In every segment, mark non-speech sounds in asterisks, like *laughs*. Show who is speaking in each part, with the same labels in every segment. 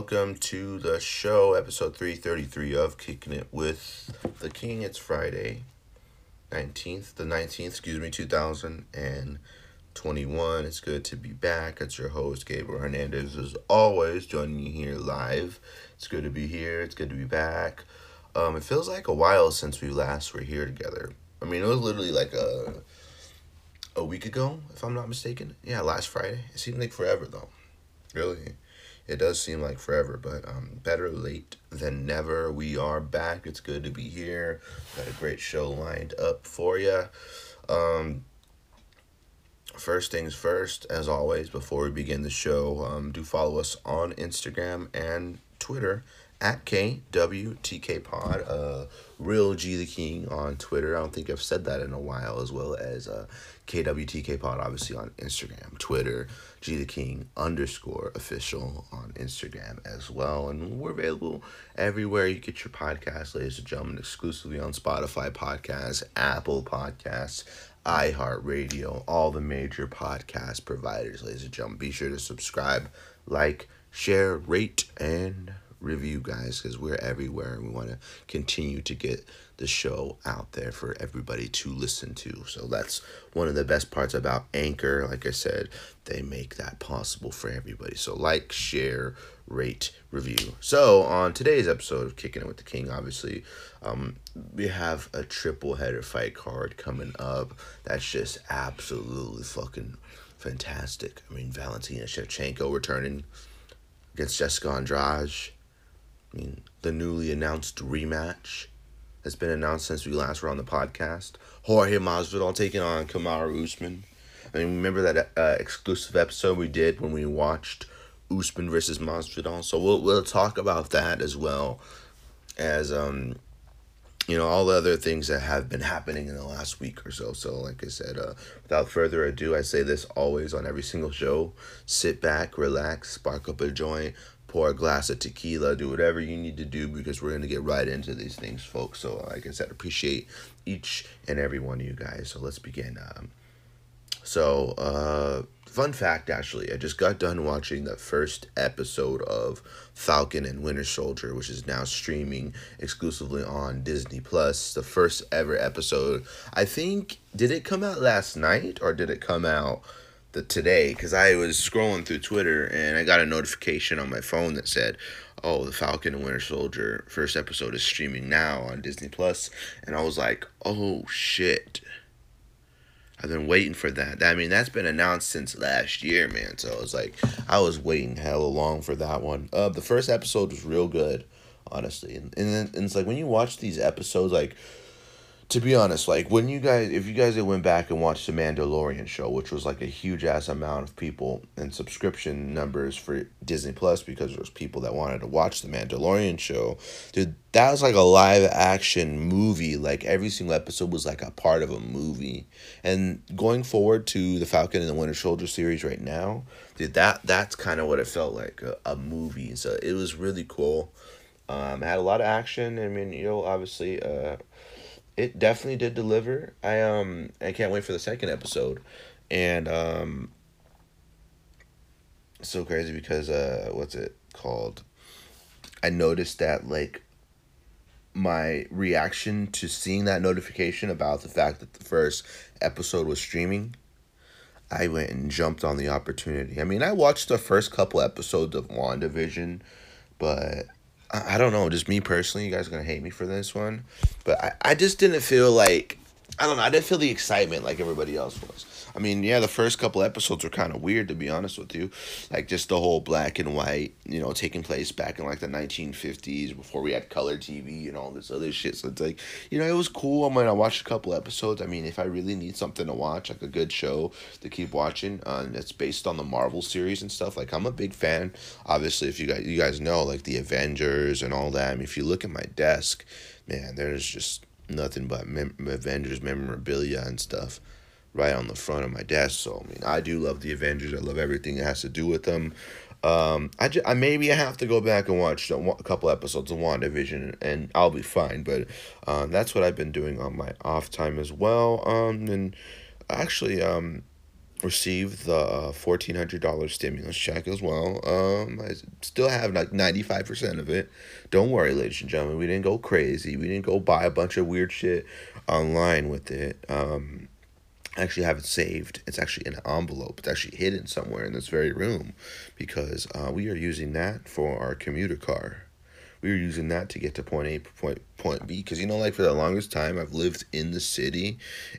Speaker 1: Welcome to the show, episode 333 of Kicking It with the King. It's Friday, 19th, the 19th, excuse me, 2021. It's good to be back. It's your host, Gabriel Hernandez, as always, joining you here live. It's good to be here, it's good to be back. Um, it feels like a while since we last were here together. I mean, it was literally like a, a week ago, if I'm not mistaken. Yeah, last Friday. It seemed like forever, though. Really it does seem like forever, but um, better late than never. We are back. It's good to be here. Got a great show lined up for you. Um, first things first, as always, before we begin the show, um, do follow us on Instagram and Twitter at KWTK Pod. Uh, Real G the King on Twitter. I don't think I've said that in a while, as well as uh, KWTK Pod, obviously on Instagram, Twitter, G the King underscore official on Instagram as well. And we're available everywhere you get your podcast, ladies and gentlemen, exclusively on Spotify Podcasts, Apple Podcasts, iHeartRadio, all the major podcast providers, ladies and gentlemen. Be sure to subscribe, like, share, rate, and review, guys, because we're everywhere and we want to continue to get the show out there for everybody to listen to. So that's one of the best parts about Anchor. Like I said, they make that possible for everybody. So like, share, rate, review. So on today's episode of Kicking It with the King, obviously, um, we have a triple header fight card coming up. That's just absolutely fucking fantastic. I mean, Valentina Shevchenko returning against Jessica Andrade. I mean, the newly announced rematch has been announced since we last were on the podcast. Jorge Masvidal taking on Kamaru Usman. I mean, remember that uh, exclusive episode we did when we watched Usman versus Masvidal? So we'll we'll talk about that as well as um you know all the other things that have been happening in the last week or so. So like I said, uh, without further ado, I say this always on every single show: sit back, relax, spark up a joint, pour a glass of tequila, do whatever you need to do because we're going to get right into these things, folks. So, like I said, appreciate each and every one of you guys. So, let's begin. Um, so, uh, fun fact actually, I just got done watching the first episode of Falcon and Winter Soldier, which is now streaming exclusively on Disney Plus. The first ever episode. I think, did it come out last night or did it come out? The today because I was scrolling through Twitter and I got a notification on my phone that said, "Oh, the Falcon and Winter Soldier first episode is streaming now on Disney Plus," and I was like, "Oh shit." I've been waiting for that. I mean, that's been announced since last year, man. So I was like I was waiting hella long for that one. Uh, the first episode was real good, honestly, and and, and it's like when you watch these episodes, like to be honest, like when you guys, if you guys had went back and watched the Mandalorian show, which was like a huge ass amount of people and subscription numbers for Disney Plus because there was people that wanted to watch the Mandalorian show, dude, that was like a live action movie. Like every single episode was like a part of a movie. And going forward to the Falcon and the Winter Soldier series right now, dude, that that's kind of what it felt like a, a movie. So it was really cool. Um, had a lot of action. I mean, you know, obviously, uh, it definitely did deliver. I um I can't wait for the second episode, and um so crazy because uh what's it called? I noticed that like my reaction to seeing that notification about the fact that the first episode was streaming, I went and jumped on the opportunity. I mean, I watched the first couple episodes of WandaVision, but I, I don't know, just me personally, you guys are gonna hate me for this one. But I, I just didn't feel like I don't know, I didn't feel the excitement like everybody else was. I mean, yeah, the first couple episodes were kind of weird to be honest with you, like just the whole black and white, you know, taking place back in like the nineteen fifties before we had color TV and all this other shit. So it's like, you know, it was cool. I mean, I watched a couple episodes. I mean, if I really need something to watch, like a good show to keep watching, uh, and it's based on the Marvel series and stuff. Like I'm a big fan. Obviously, if you guys you guys know like the Avengers and all that. I mean, if you look at my desk, man, there's just nothing but mem- Avengers memorabilia and stuff right on the front of my desk. So I mean, I do love the Avengers. I love everything that has to do with them. Um, I, just, I maybe I have to go back and watch a couple episodes of WandaVision and I'll be fine. But um, that's what I've been doing on my off time as well. Um, and actually um, received the uh, fourteen hundred dollars stimulus check as well. Um, I still have like ninety five percent of it. Don't worry, ladies and gentlemen. We didn't go crazy. We didn't go buy a bunch of weird shit online with it. Um, I actually have it saved. It's actually in an envelope. It's actually hidden somewhere in this very room because uh, we are using that for our commuter car. We are using that to get to point A, point point B. Because you know, like for the longest time, I've lived in the city,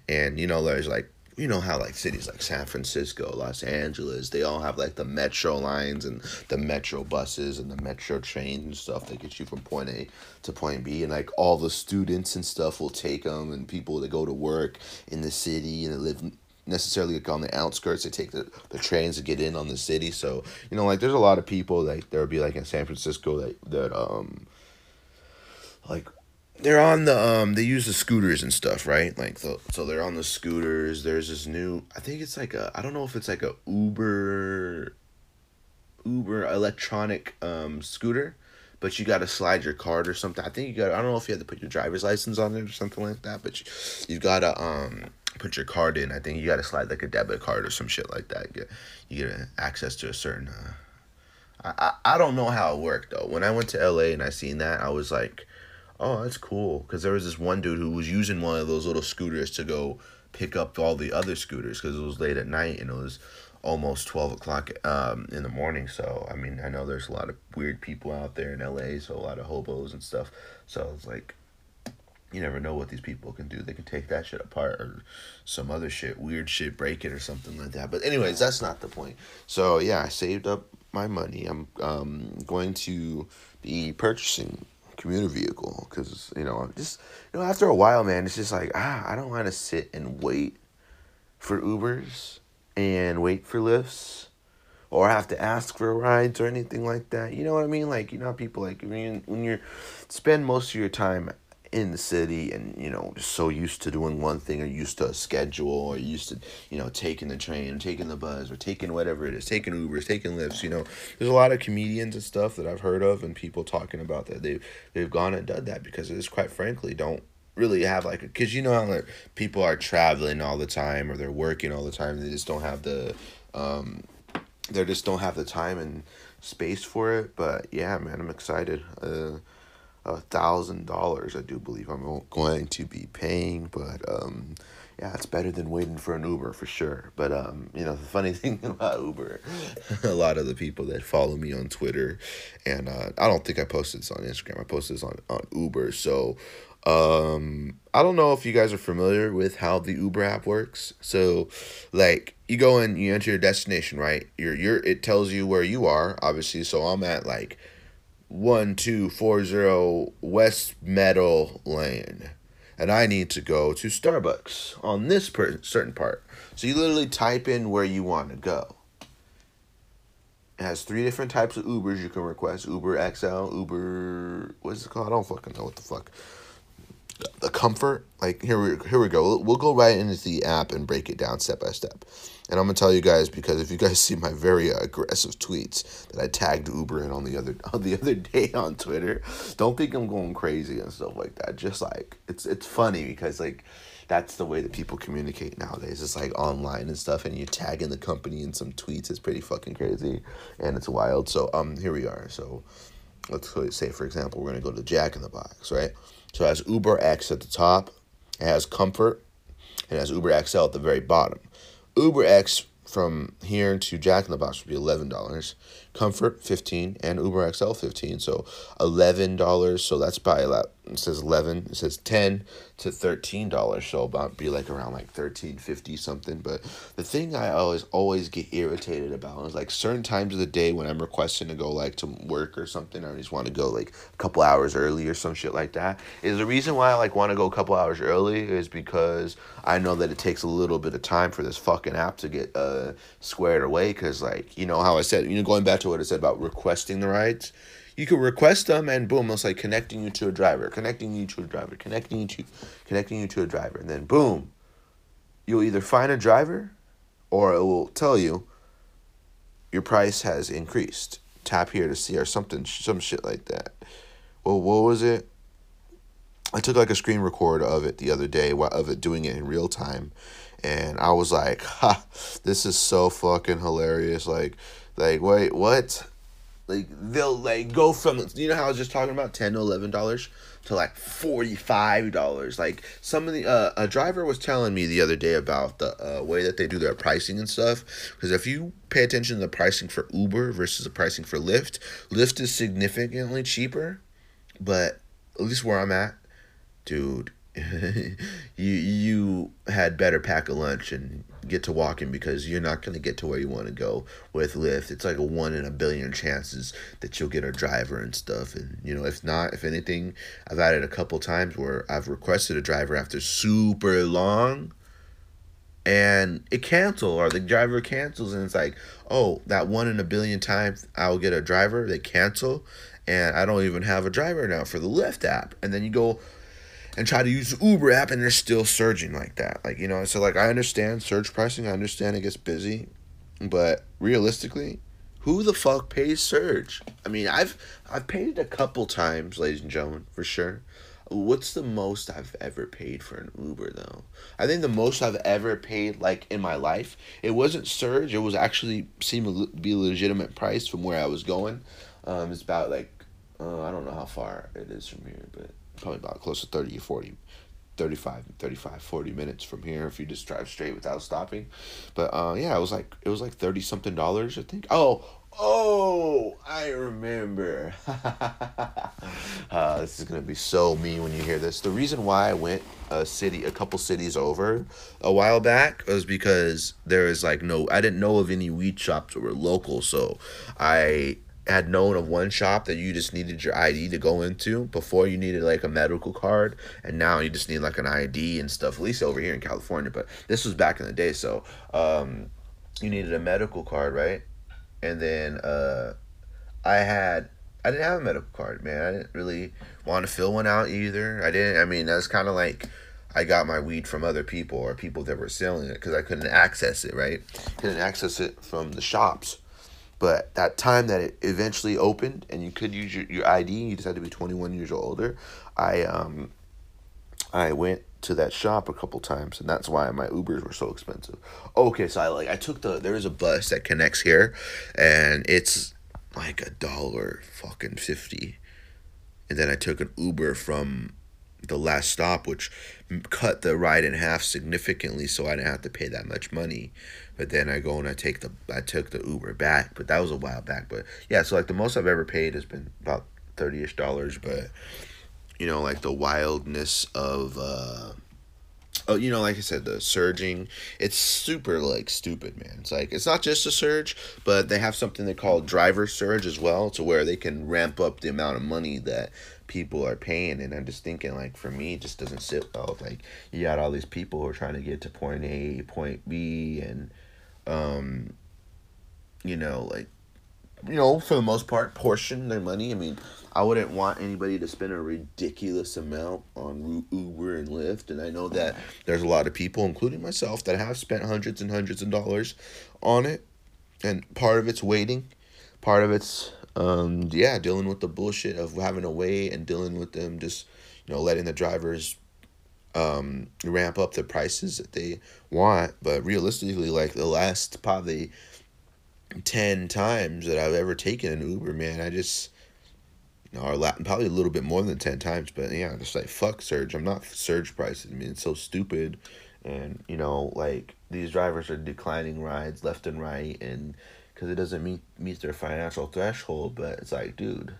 Speaker 1: and you know, there's like you know how like cities like San Francisco, Los Angeles, they all have like the metro lines and the metro buses and the metro trains and stuff that get you from point A to point B. And like all the students and stuff will take them, and people that go to work in the city and live necessarily like on the outskirts, they take the, the trains to get in on the city. So you know, like there's a lot of people like there would be like in San Francisco that that um like they're on the um they use the scooters and stuff right? Like the, so they're on the scooters. There's this new i think it's like a i don't know if it's like a uber uber electronic um scooter but you got to slide your card or something. I think you got i don't know if you had to put your driver's license on it or something like that but you, you got to um put your card in. I think you got to slide like a debit card or some shit like that. You get, you get access to a certain uh, I, I, I don't know how it worked though. When i went to la and i seen that i was like oh, that's cool. Because there was this one dude who was using one of those little scooters to go pick up all the other scooters because it was late at night and it was almost 12 o'clock um, in the morning. So, I mean, I know there's a lot of weird people out there in LA, so a lot of hobos and stuff. So it's like, you never know what these people can do. They can take that shit apart or some other shit, weird shit, break it or something like that. But, anyways, that's not the point. So, yeah, I saved up my money. I'm um, going to be purchasing commuter vehicle because you know just you know after a while man it's just like ah i don't want to sit and wait for ubers and wait for Lyfts or have to ask for rides or anything like that. You know what i mean? Like you know people like when, you, when you're spend most of your time in the city and you know just so used to doing one thing or used to a schedule or used to you know taking the train or taking the bus or taking whatever it is taking ubers taking Lyfts you know. There's a lot of comedians and stuff that i've heard of and people talking about that they've they've gone and done that because it is quite frankly don't really have like because you know how like people are traveling all the time or they're working all the time they just don't have the um they just don't have the time and space for it but yeah man i'm excited. Uh a thousand dollars I do believe. I'm going to be paying but um yeah it's better than waiting for an Uber for sure. But um you know the funny *laughs* thing about Uber *laughs* a lot of the people that follow me on Twitter and uh, I don't think I posted this on Instagram. I posted this on, on Uber. So um I don't know if you guys are familiar with how the Uber app works. So like you go and you enter your destination right? You're you're it tells you where you are obviously. So I'm at like one two four zero West Meadow Lane, and I need to go to Starbucks on this per- certain part. So you literally type in where you want to go. It has three different types of Ubers you can request: Uber XL, Uber what's it called? I don't fucking know what the fuck. The comfort. Like here we here we go. We'll go right into the app and break it down step by step. And I'm gonna tell you guys because if you guys see my very aggressive tweets that I tagged Uber in on the other *laughs* on the other day on Twitter, don't think I'm going crazy and stuff like that. Just like it's it's funny because like that's the way that people communicate nowadays. It's like online and stuff, and you tag in the company in some tweets. It's pretty fucking crazy, and it's wild. So um, here we are. So let's say for example, we're gonna go to Jack in the Box, right? So it has Uber X at the top, it has Comfort, and it has Uber XL at the very bottom. Uber X from here to Jack in the Box would be eleven dollars. Comfort fifteen and Uber XL fifteen. So eleven dollars. So that's by a It says eleven. It says ten to thirteen dollars. So about be like around like thirteen fifty something. But the thing I always always get irritated about is like certain times of the day when I'm requesting to go like to work or something. I just want to go like a couple hours early or some shit like that. Is the reason why I like want to go a couple hours early is because I know that it takes a little bit of time for this fucking app to get uh squared away. Cause like you know how I said you know going back to what I said about requesting the rides. You could request them and boom, it's like connecting you to a driver, connecting you to a driver, connecting you to connecting you to a driver, and then boom, you'll either find a driver or it will tell you your price has increased. Tap here to see or something some shit like that. Well, what was it? I took like a screen record of it the other day of it doing it in real time and I was like, *laughs* ha, this is so fucking hilarious. Like like, wait, what? Like they'll like go from you know how I was just talking about ten to eleven dollars to like forty five dollars. Like some of the uh, a driver was telling me the other day about the uh, way that they do their pricing and stuff. Because if you pay attention to the pricing for Uber versus the pricing for Lyft, Lyft is significantly cheaper, but at least where I'm at, dude, *laughs* you you had better pack a lunch and get to walking because you're not going to get to where you want to go with Lyft. It's like a one in a billion chances that you'll get a driver and stuff. And, you know, if not, if anything, I've had it a couple times where I've requested a driver after super long and it cancel or the driver cancels and it's like, oh, that one in a billion times I'll get a driver, they cancel and I don't even have a driver now for the Lyft app. And then you go and try to use the Uber app and they're still surging like that. Like, you know, so like I understand surge pricing, I understand it gets busy, but realistically, who the fuck pays surge? I mean, I've I've paid it a couple times, ladies and gentlemen, for sure. What's the most I've ever paid for an Uber though? I think the most I've ever paid like in my life, it wasn't surge, it was actually seemed to be a legitimate price from where I was going. Um, it's about like uh, I don't know how far it is from here, but probably about close to 30 or 40 35 35 40 minutes from here if you just drive straight without stopping. But uh yeah it was like it was like 30 something dollars i think. Oh oh i remember. *laughs* Uh, this is gonna be so mean when you hear this. The reason why i went a city a couple cities over a while back was because there is like no i didn't know of any weed shops that were local so i had known of one shop that you just needed your ID to go into before you needed like a medical card and now you just need like an ID and stuff at least over here in California but this was back in the day so um you needed a medical card right? And then uh I had I didn't have a medical card man. I didn't really want to fill one out either. I didn't I mean that's kind of like I got my weed from other people or people that were selling it because I couldn't access it right? Couldn't access it from the shops but that time that it eventually opened and you could use your, your ID, you just had to be 21 years or older, I um I went to that shop a couple times and that's why my Ubers were so expensive. Okay, so I like I took the there is a bus that connects here and it's like a dollar fucking 50. And then I took an Uber from the last stop, which cut the ride in half significantly, so I didn't have to pay that much money. But then I go and I take the I took the Uber back, but that was a while back. But yeah, so like the most I've ever paid has been about thirty ish dollars. But you know, like the wildness of. uh Oh, you know, like I said, the surging, it's super like stupid, man. It's like it's not just a surge, but they have something they call driver surge as well, to where they can ramp up the amount of money that people are paying and i'm just thinking like for me it just doesn't sit well like you got all these people who are trying to get to point a point b and um you know like you know, for the most part, portion their money. I mean, I wouldn't want anybody to spend a ridiculous amount on Uber and Lyft, and I know that there's a lot of people, including myself, that have spent hundreds and hundreds of dollars on it, and part of it's waiting, part of it's um yeah dealing with the bullshit of having to wait and dealing with them just you know letting the drivers um ramp up the prices that they want but realistically like the last probably 10 times that I've ever taken an Uber man I just know, or probably a little bit more than 10 times, but yeah, just like fuck surge. I'm not surge prices. I mean, it's so stupid. And, you know, like these drivers are declining rides left and right, and because it doesn't meet meet their financial threshold. But it's like, dude,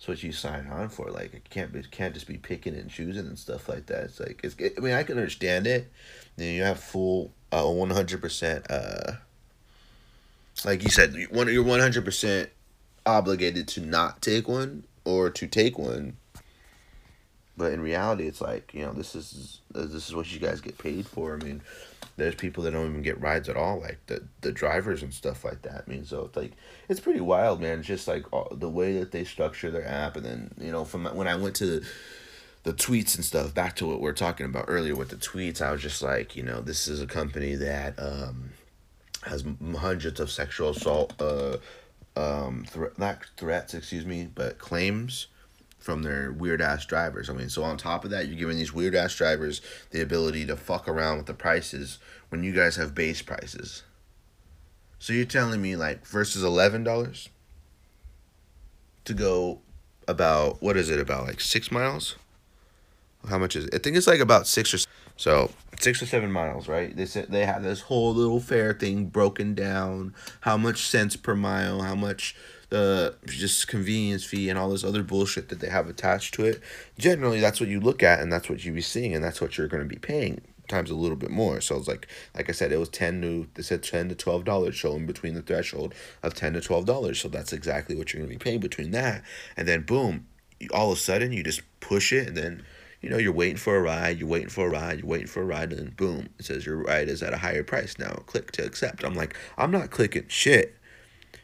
Speaker 1: it's what you sign on for. Like, it can't be can't just be picking and choosing and stuff like that. It's like it's. I mean, I can understand it. Then you have full uh one hundred percent uh. Like you said, one you're one hundred percent obligated to not take one or to take one. But in reality, it's like you know this is this is what you guys get paid for. I mean, there's people that don't even get rides at all, like the the drivers and stuff like that. I mean, so it's like it's pretty wild, man. It's just like all, the way that they structure their app, and then you know from when I went to the, the tweets and stuff. Back to what we are talking about earlier with the tweets, I was just like, you know, this is a company that um, has hundreds of sexual assault, uh, um, not threats, excuse me, but claims from their weird ass drivers. I mean, so on top of that, you're giving these weird ass drivers the ability to fuck around with the prices when you guys have base prices. So you're telling me like versus eleven dollars to go about what is it about like six miles? How much is it? I think it's like about six or so six or seven miles, right? They said they have this whole little fare thing broken down, how much cents per mile, how much the just convenience fee and all this other bullshit that they have attached to it. Generally, that's what you look at and that's what you be seeing and that's what you're going to be paying times a little bit more. So it's like like I said, it was ten to they said ten to twelve dollars showing between the threshold of ten to twelve dollars. So that's exactly what you're gonna be paying between that. And then boom, all of a sudden you just push it and then you know, you're waiting for a ride, you're waiting for a ride, you're waiting for a ride, and then boom, it says your ride is at a higher price now. Click to accept. I'm like, I'm not clicking shit.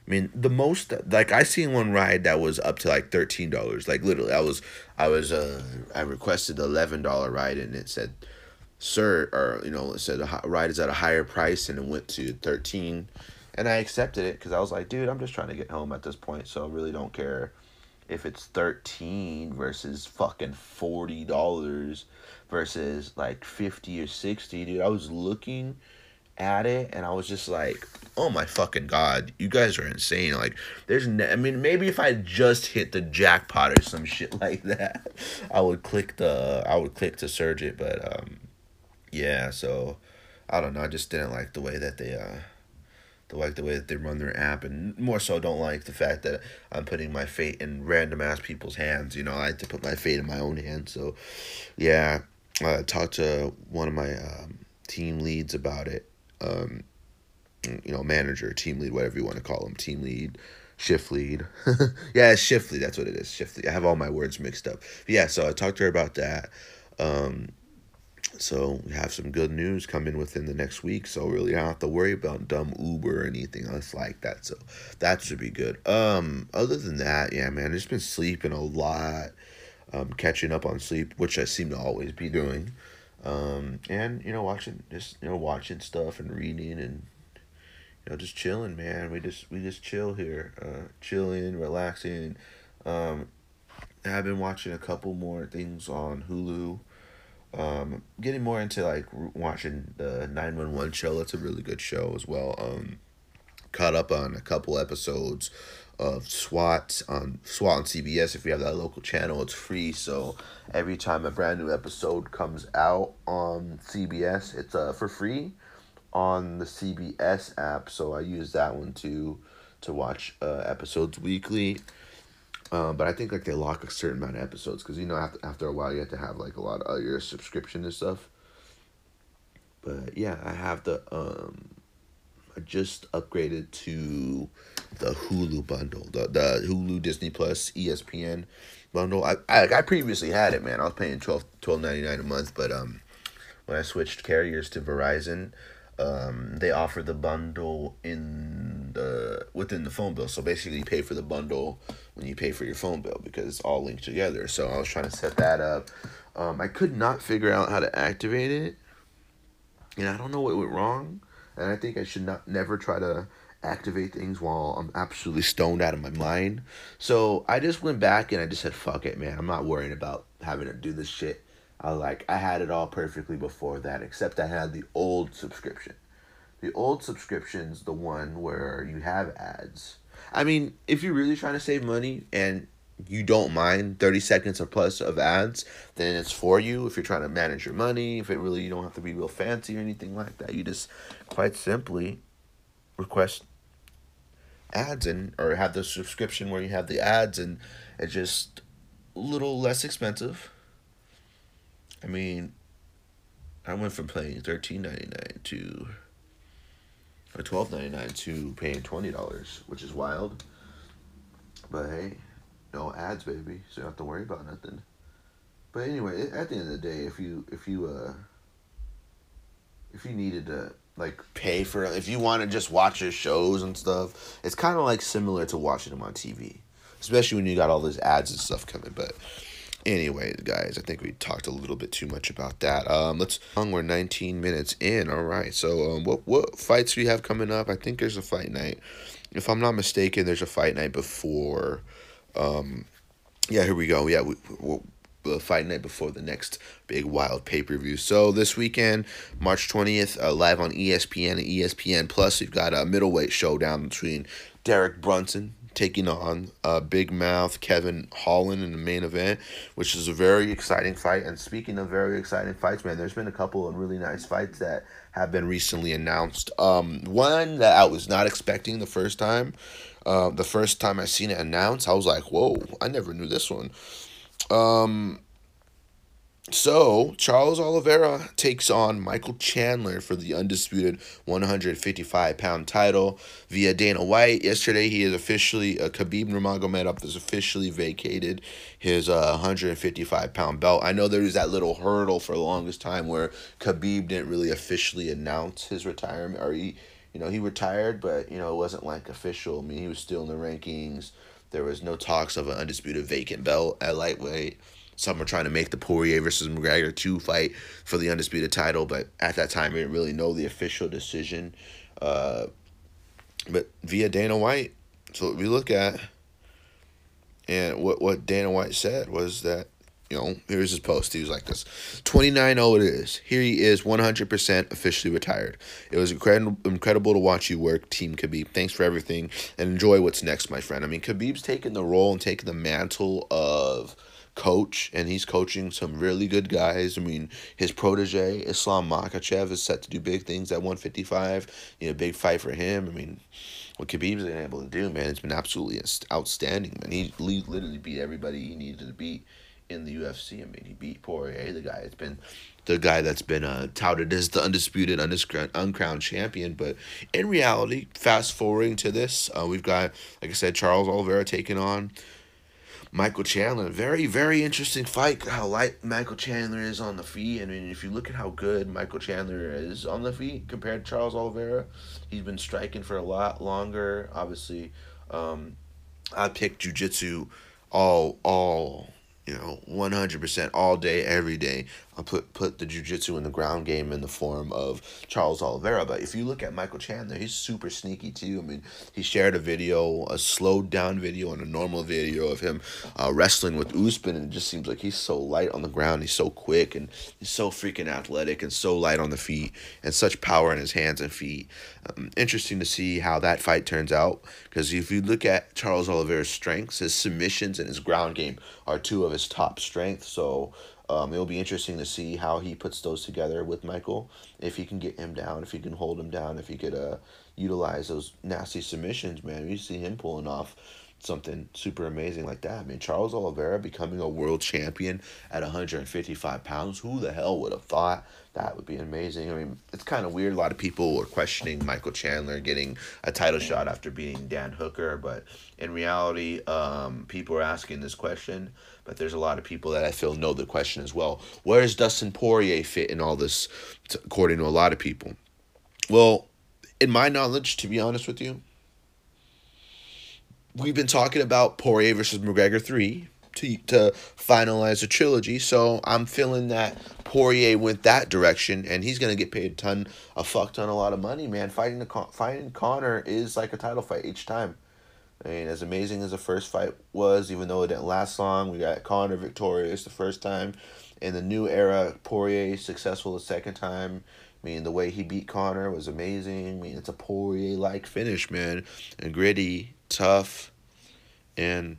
Speaker 1: I mean, the most like I seen one ride that was up to like thirteen dollars. Like literally, I was I was uh I requested eleven dollar ride and it said, "Sir," or you know, it said a ride is at a higher price and it went to thirteen, and I accepted it because I was like, dude, I'm just trying to get home at this point, so I really don't care if it's 13 versus fucking $40 versus like 50 or 60 dude i was looking at it and i was just like oh my fucking god you guys are insane like there's ne- i mean maybe if i just hit the jackpot or some *laughs* shit like that i would click the i would click to surge it but um yeah so i don't know i just didn't like the way that they uh the like the way that they run their app, and more so don't like the fact that I'm putting my fate in random ass people's hands. You know, I like to put my fate in my own hands. So, yeah, I talked to one of my um, team leads about it. Um, you know, manager, team lead, whatever you want to call them, team lead, shift lead. *laughs* yeah, shift lead. That's what it is. Shift lead. I have all my words mixed up. But yeah, so I talked to her about that. Um, so we have some good news coming within the next week. So really don't have to worry about dumb Uber or anything else like that. So that should be good. Um, other than that, yeah, man, I've just been sleeping a lot, um, catching up on sleep, which I seem to always be doing. Um, and you know, watching just you know watching stuff and reading and you know just chilling, man. We just we just chill here, uh, chilling, relaxing. Um, I've been watching a couple more things on Hulu. Um, getting more into like watching the nine one one show. That's a really good show as well. Um, caught up on a couple episodes of SWAT on SWAT on CBS. If you have that local channel, it's free. So every time a brand new episode comes out on CBS, it's uh for free on the CBS app. So I use that one to to watch uh, episodes weekly. Um, but I think like they lock a certain amount of episodes because you know after after a while you have to have like a lot of your subscription and stuff. But yeah, I have the um, just upgraded to the Hulu bundle, the the Hulu Disney Plus ESPN bundle. I I, I previously had it, man. I was paying twelve twelve ninety nine a month, but um, when I switched carriers to Verizon, um, they offer the bundle in the within the phone bill. So basically, you pay for the bundle when you pay for your phone bill because it's all linked together. So I was trying to set that up. Um, I could not figure out how to activate it, and I don't know what went wrong. And I think I should not never try to activate things while I'm absolutely stoned out of my mind. So I just went back and I just said, "Fuck it, man. I'm not worrying about having to do this shit." I like I had it all perfectly before that, except I had the old subscription. The old subscription's the one where you have ads. I mean, if you're really trying to save money and you don't mind 30 seconds or plus of ads, then it's for you. If you're trying to manage your money, if it really you don't have to be real fancy or anything like that, you just quite simply request ads and or have the subscription where you have the ads and it's just a little less expensive I mean, I went from paying thirteen ninety nine to or twelve ninety nine to paying twenty dollars, which is wild. But hey, no ads, baby, so you don't have to worry about nothing. But anyway, at the end of the day, if you if you uh if you needed to like pay for if you want to just watch your shows and stuff, it's kind of like similar to watching them on TV, especially when you got all those ads and stuff coming. But Anyway, guys, I think we talked a little bit too much about that. Um, let's. We're 19 minutes in. All right. So, um, what what fights do you have coming up? I think there's a fight night. If I'm not mistaken, there's a fight night before. Um, yeah, here we go. Yeah, we, we fight night before the next big wild pay per view. So this weekend, March twentieth, uh, live on ESPN and ESPN Plus, we've got a middleweight showdown between Derek Brunson, taking on uh, Big Mouth Kevin Holland in the main event, which is a very exciting fight. And speaking of very exciting fights, man, there's been a couple of really nice fights that have been recently announced. Um, one that I was not expecting the first time. Uh, the first time I seen it announced, I was like, "Whoa! I never knew this one." Um, so, Charles Oliveira takes on Michael Chandler for the undisputed 155 pound title via Dana White. Yesterday, he is officially, uh, Khabib Nurmagomedov has officially vacated his uh, 155 pound belt. I know there was that little hurdle for the longest time where Khabib didn't really officially announce his retirement, or he, you know, he retired, but, you know, it wasn't like official. I mean, he was still in the rankings. There was no talks of an undisputed vacant belt at lightweight. Some were trying to make the Poirier versus McGregor 2 fight for the undisputed title, but at that time, we didn't really know the official decision. Uh, but via Dana White, so what we look at, and what, what Dana White said was that, you know, here's his post. He was like this 29 0 it is. Here he is, 100% officially retired. It was incredible, incredible to watch you work, Team Khabib. Thanks for everything and enjoy what's next, my friend. I mean, Khabib's taking the role and taking the mantle of coach, and he's coaching some really good guys. I mean, his protege Islam Makhachev, is set to do big things at one fifty five. You know, big fight for him. I mean, what Khabib's been able to do, man, it's been absolutely outstanding. Man, he literally beat everybody he needed to beat in the UFC. I mean, he beat Poirier, the guy. It's been the guy that's been uh, touted as the undisputed, uncrowned champion. But in reality, fast forwarding to this, uh, we've got, like I said, Charles Oliveira taking on Michael Chandler. Very, very interesting fight. How light Michael Chandler is on the feet. I mean, if you look at how good Michael Chandler is on the feet compared to Charles Oliveira, he's been striking for a lot longer. Obviously, um, I picked jujitsu all all you know, one hundred percent all day, every day. I put put the jujitsu in the ground game in the form of Charles Oliveira. But if you look at Michael Chandler, he's super sneaky too. I mean, he shared a video, a slowed down video, and a normal video of him uh, wrestling with Usman, and it just seems like he's so light on the ground. He's so quick and he's so freaking athletic and so light on the feet and such power in his hands and feet. Um, interesting to see how that fight turns out because if you look at Charles Oliveira's strengths, his submissions and his ground game are two of his top strengths. So um, it'll be interesting to see how he puts those together with Michael. If he can get him down, if he can hold him down, if he could uh, utilize those nasty submissions, man. You see him pulling off something super amazing like that. I mean, Charles Oliveira becoming a world champion at 155 pounds. Who the hell would have thought that would be amazing? I mean, it's kind of weird. A lot of people are questioning Michael Chandler getting a title shot after beating Dan Hooker, but in reality, um, people are asking this question. But there's a lot of people that I feel know the question as well. Where does Dustin Poirier fit in all this, according to a lot of people? Well, in my knowledge, to be honest with you, we've been talking about Poirier versus McGregor 3 to, to finalize a trilogy. So I'm feeling that Poirier went that direction, and he's gonna get paid a ton, a fuck ton, a lot of money, man. Fighting the fighting Conor is like a title fight each time. I mean, as amazing as the first fight was, even though it didn't last long, we got Conor victorious the first time. In the new era, Poirier successful the second time. I mean, the way he beat Conor was amazing. I mean, it's a Poirier like finish, man, and gritty, tough, and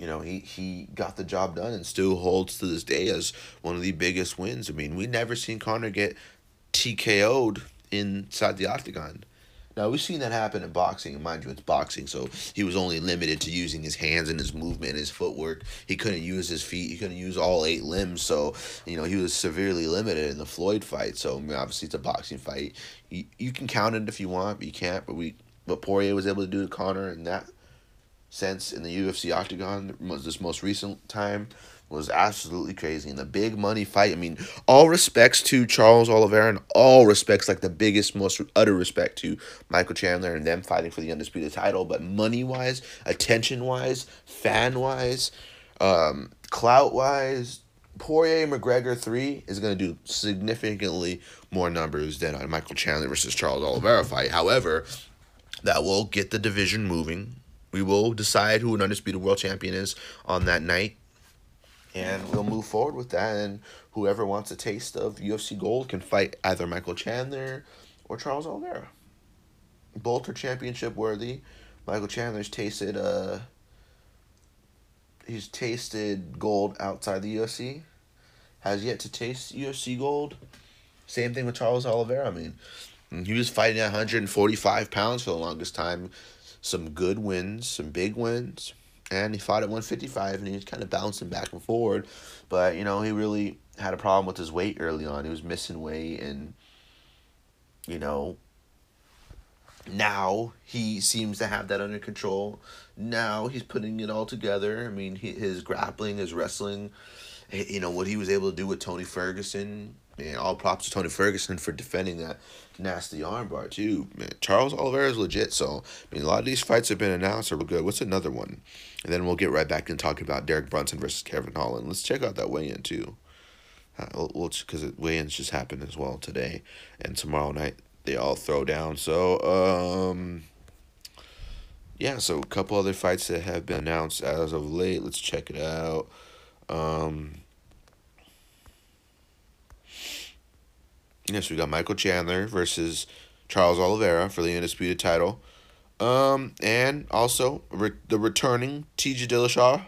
Speaker 1: you know he he got the job done and still holds to this day as one of the biggest wins. I mean, we never seen Conor get TKO'd inside the octagon. Now we've seen that happen in boxing, and mind you, it's boxing, so he was only limited to using his hands and his movement, his footwork. He couldn't use his feet. He couldn't use all eight limbs, so you know he was severely limited in the Floyd fight. So I mean, obviously, it's a boxing fight. You, you can count it if you want, but you can't. But we, but Poirier was able to do to Conor and that sense in the UFC octagon. This most recent time was absolutely crazy. And the big money fight, I mean, all respects to Charles Oliveira and all respects, like the biggest, most utter respect to Michael Chandler and them fighting for the undisputed title. But money wise, attention wise, fan wise, um, clout wise, Poirier McGregor 3 is going to do significantly more numbers than Michael Chandler versus Charles Oliveira fight. However, that will get the division moving. We will decide who an undisputed world champion is on that night and we'll move forward with that. And whoever wants a taste of UFC gold can fight either Michael Chandler or Charles Oliveira. Both are championship worthy. Michael Chandler's tasted uh he's tasted gold outside the UFC. Has yet to taste UFC gold. Same thing with Charles Oliveira. I mean, he was fighting at 145 pounds for the longest time. Some good wins, some big wins. And he fought at 155 and he was kind of bouncing back and forward. But you know he really had a problem with his weight early on. He was missing weight and you know now he seems to have that under control. Now he's putting it all together. I mean he, his grappling his wrestling you know what he was able to do with tony ferguson and all props to tony ferguson for defending that nasty armbar too man charles oliveira is legit so i mean a lot of these fights have been announced are good what's another one and then we'll get right back and talking about Derek Brunson versus Kevin Holland. Let's check out that weigh-in too. Uh, well, because weigh-ins just happened as well today, and tomorrow night they all throw down. So, um, yeah, so a couple other fights that have been announced as of late. Let's check it out. Um, yes, we got Michael Chandler versus Charles Oliveira for the undisputed title. Um, and also re- the returning TJ Dillashaw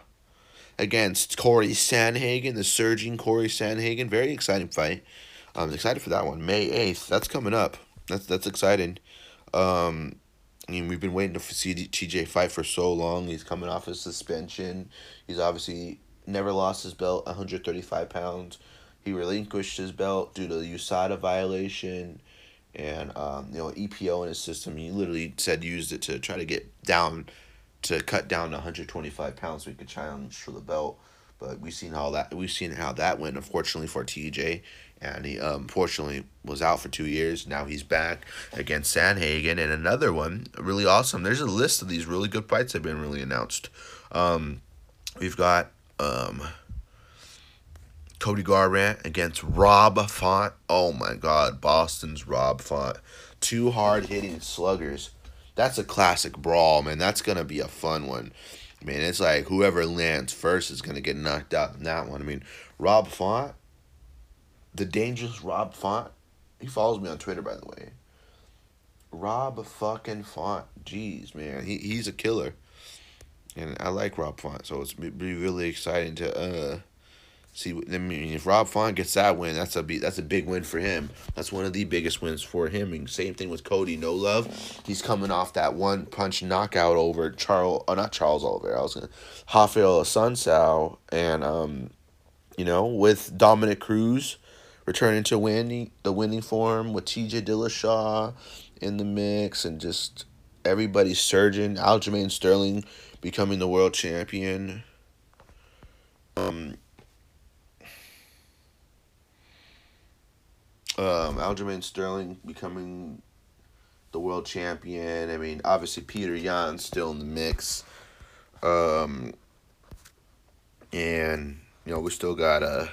Speaker 1: against Corey Sandhagen, the surging Corey Sandhagen. Very exciting fight. I'm excited for that one. May eighth. That's coming up. That's that's exciting. Um, I mean, we've been waiting to see TJ fight for so long. He's coming off his suspension. He's obviously never lost his belt. One hundred thirty five pounds. He relinquished his belt due to the USADA violation and um, you know EPO in his system. He literally said used it to try to get down to cut down to 125 pounds so he could challenge for the belt. But we've seen how that we've seen how that went. Unfortunately for TJ, and he um, unfortunately was out for two years. Now he's back against Sandhagen, and another one really awesome. There's a list of these really good fights that have been really announced. Um, we've got um, Cody Garbrandt against Rob Font. Oh my God, Boston's Rob Font. Two hard hitting sluggers. That's a classic brawl, man. That's gonna be a fun one. Man, it's like whoever lands first is gonna get knocked out in that one. I mean, Rob Font, the dangerous Rob Font. He follows me on Twitter, by the way. Rob fucking Font. Jeez, man. He he's a killer. And I like Rob Font, so it's be really exciting to uh See, I mean, if Rob Font gets that win, that's a be, that's a big win for him. That's one of the biggest wins for him. And same thing with Cody No Love. He's coming off that one punch knockout over Charles, oh, not Charles Oliveira. I was gonna Rafael Assunção, and um, you know, with Dominick Cruz returning to winning the winning form with T.J. Dillashaw in the mix, and just everybody surging. Aljamain Sterling becoming the world champion. Um, Um, Aljamain Sterling becoming the world champion. I mean, obviously Petr Yan still in the mix. Um, and you know we still got a,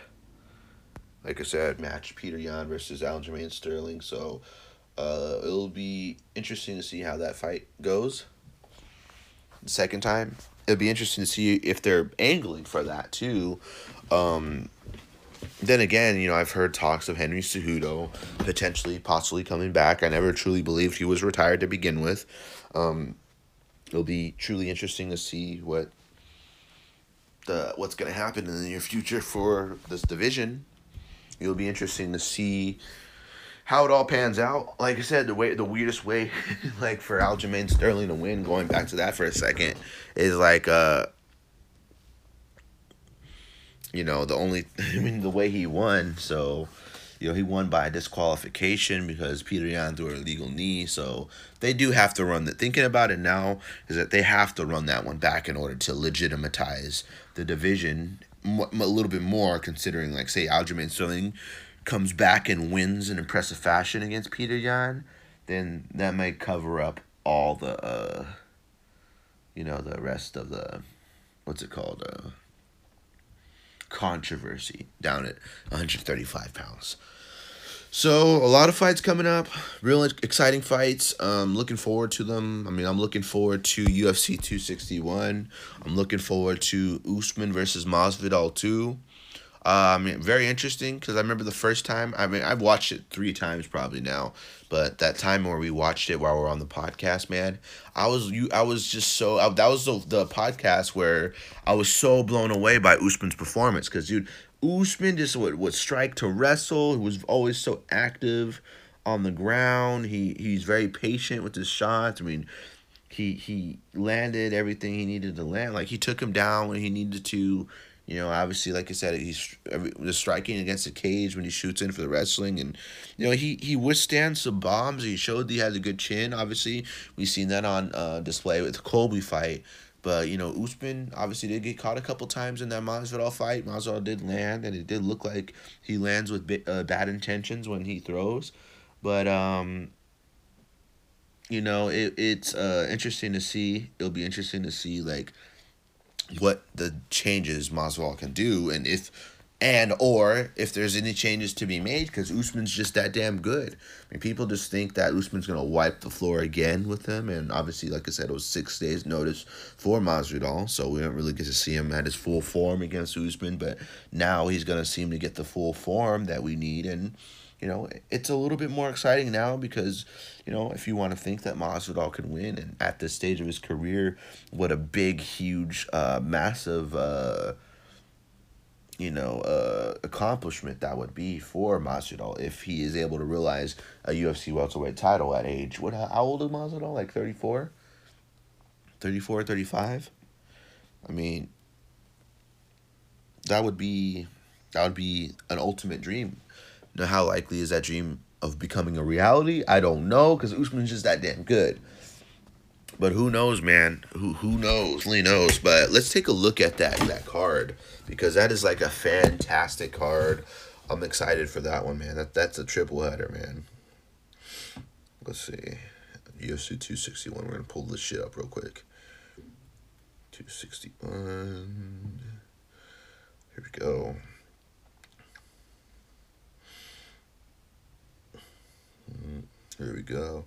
Speaker 1: like I said, match Petr Yan versus Aljamain Sterling. So, uh, it'll be interesting to see how that fight goes. The second time, it'll be interesting to see if they're angling for that too. Um, then again, you know, I've heard talks of Henry Cejudo potentially, possibly coming back. I never truly believed he was retired to begin with. Um, it'll be truly interesting to see what the what's going to happen in the near future for this division. It'll be interesting to see how it all pans out. Like I said, the way the weirdest way, *laughs* like for Aljamain Sterling to win, going back to that for a second, is like uh you know, the only *laughs* I mean the way he won, so you know, he won by disqualification because Petr Yan threw a legal knee. So they do have to run that. Thinking about it now is that they have to run that one back in order to legitimatize the division a little bit more, considering, like, say, Aljamain Sterling comes back and wins in impressive fashion against Petr Yan, then that might cover up all the, uh, you know, the rest of the, what's it called, uh, controversy down at 135 pounds. So a lot of fights coming up, real exciting fights. Um, looking forward to them. I mean, I'm looking forward to UFC 261. I'm looking forward to Usman versus Masvidal 2. Uh, mean, very interesting because I remember the first time. I mean, I've watched it three times probably now, but that time where we watched it while we are on the podcast, man, I was you. I was just so I, that was the the podcast where I was so blown away by Usman's performance because dude, Usman just would would strike to wrestle. He was always so active on the ground. He he's very patient with his shots. I mean, he he landed everything he needed to land. Like he took him down when he needed to you know, obviously, like I said, he's the striking against the cage when he shoots in for the wrestling, and you know he he withstands some bombs. He showed he has a good chin. Obviously, we've seen that on uh, display with the Colby fight. But you know, Usman obviously did get caught a couple times in that Masvidal fight. Masvidal did land, and it did look like he lands with uh, bad intentions when he throws. But um, you know, it it's uh interesting to see. It'll be interesting to see like what the changes Masvidal can do, and if and or if there's any changes to be made because Usman's just that damn good. I mean, people just think that Usman's gonna wipe the floor again with him, and obviously, like I said, it was six days notice for Masvidal, so we don't really get to see him at his full form against Usman. But now he's gonna seem to get the full form that we need, and you know, it's a little bit more exciting now because, you know, if you want to think that Masvidal can win, and at this stage of his career, what a big, huge, uh, massive, uh, you know, uh, accomplishment that would be for Masvidal if he is able to realize a UFC welterweight title at age what? How old is Masvidal? Like 34? 34, 35? I mean, that would be that would be an ultimate dream how likely is that dream of becoming a reality? I don't know because Usman's just that damn good. But who knows, man? Who who knows? Lee knows. But let's take a look at that that card because that is like a fantastic card. I'm excited for that one, man. That that's a triple header, man. Let's see. UFC 261. We're gonna pull this shit up real quick. 261. Here we go. Here we go.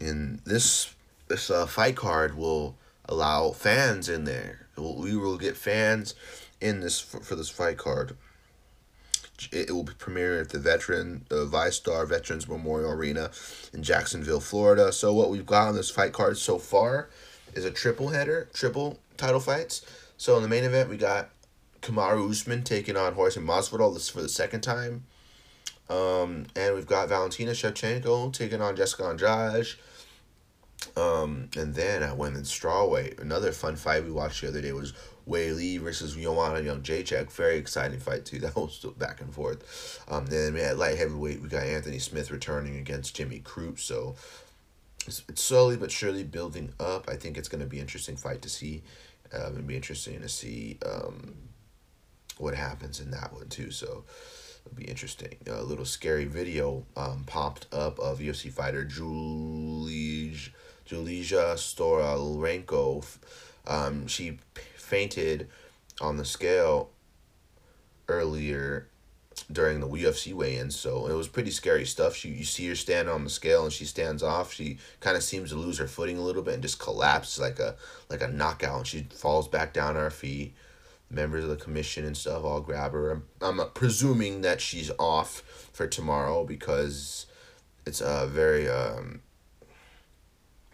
Speaker 1: And this this uh, fight card will allow fans in there. We will get fans in this for, for this fight card. It, will be premiered at the Veteran uh, VyStar Veterans Memorial Arena in Jacksonville, Florida. So what we've got on this fight card so far is a triple header, triple title fights. So in the main event, we got Kamaru Usman taking on Jorge Masvidal. This is for the second time. Um, and we've got Valentina Shevchenko taking on Jessica Andrade. Um, and then at women's strawweight, another fun fight we watched the other day was Weili versus Joanna Jędrzejczyk. Very exciting fight too. *laughs* That was back and forth. Um, then we had light heavyweight. We got Anthony Smith returning against Jimmy Crute. So it's, it's slowly but surely building up. I think it's going to be interesting fight to see. Um, it'll be interesting to see um, what happens in that one too. So It'll be interesting. A little scary video um, popped up of UFC fighter Julija Julija Stoliarenko. Um, she fainted on the scale earlier during the UFC weigh-in, so it was pretty scary stuff. She you see her stand on the scale and she stands off. She kind of seems to lose her footing a little bit and just collapses like a like a knockout. And she falls back down on her feet. Members of the commission and stuff all grab her. I'm, I'm presuming that she's off for tomorrow because it's a uh, very um,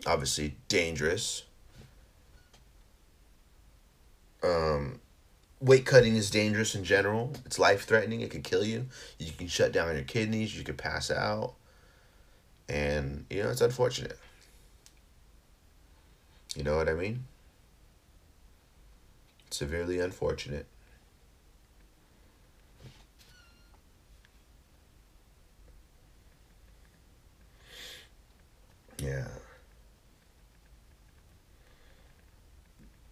Speaker 1: obviously dangerous. Um, weight cutting is dangerous in general. It's life threatening. It could kill you. You can shut down your kidneys. You could pass out. And, you know, it's unfortunate. You know what I mean? Severely unfortunate. Yeah.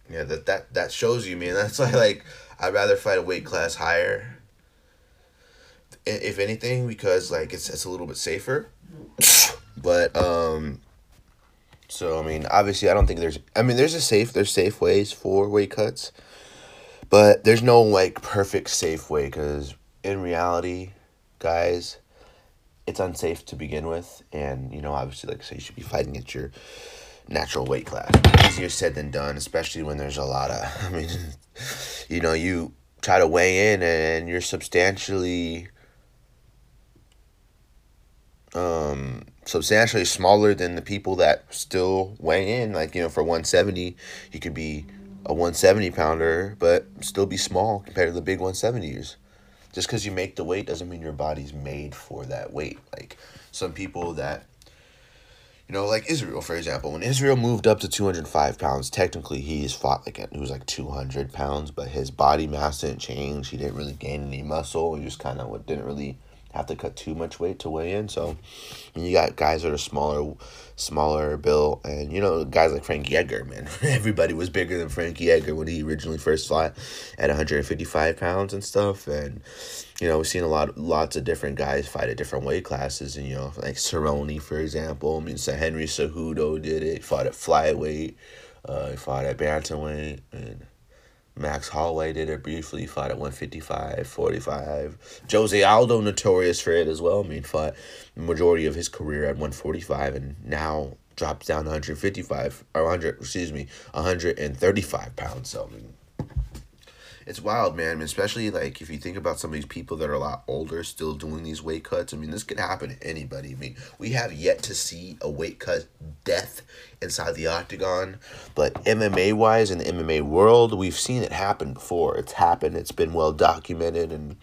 Speaker 1: Yeah, that that that shows you, man. *laughs* That's why, like, I'd rather fight a weight class higher. If anything, because like it's it's a little bit safer. *laughs* but um. So I mean, obviously, I don't think there's. I mean, there's a safe. There's safe ways for weight cuts, but there's no like perfect safe way because in reality, guys, it's unsafe to begin with, and you know, obviously, like I say, you should be fighting at your natural weight class. Easier said than done, especially when there's a lot of, *laughs* I mean, you know, you try to weigh in and you're substantially, um, substantially smaller than the people that still weigh in. Like, you know, for 170, you could be a 170 pounder, but still be small compared to the big 170s. Just because you make the weight doesn't mean your body's made for that weight. Like, some people that you know, like Israel, for example, when Israel moved up to 205 pounds, technically he's fought like he was like 200 pounds, but his body mass didn't change. He didn't really gain any muscle. He just kind of didn't really have to cut too much weight to weigh in. So you got guys that are smaller, smaller built, and you know guys like Frankie Edgar. Man, *laughs* everybody was bigger than Frankie Edgar when he originally first fought at one hundred and fifty five pounds and stuff. And you know we've seen a lot, lots of different guys fight at different weight classes. And you know like Cerrone, for example. I mean, so Henry Cejudo did it. Fought at flyweight. Uh, he fought at bantamweight and Max Holloway did it briefly, fought at 155, 45. Jose Aldo, notorious for it as well. I mean, fought the majority of his career at 145 and now drops down to 155, or 100, excuse me, 135 pounds. So, I mean, it's wild, man. I mean, especially like if you think about some of these people that are a lot older still doing these weight cuts. I mean, this could happen to anybody. I mean, we have yet to see a weight cut death inside the octagon, but MMA wise in the MMA world, we've seen it happen before. It's happened. It's been well documented and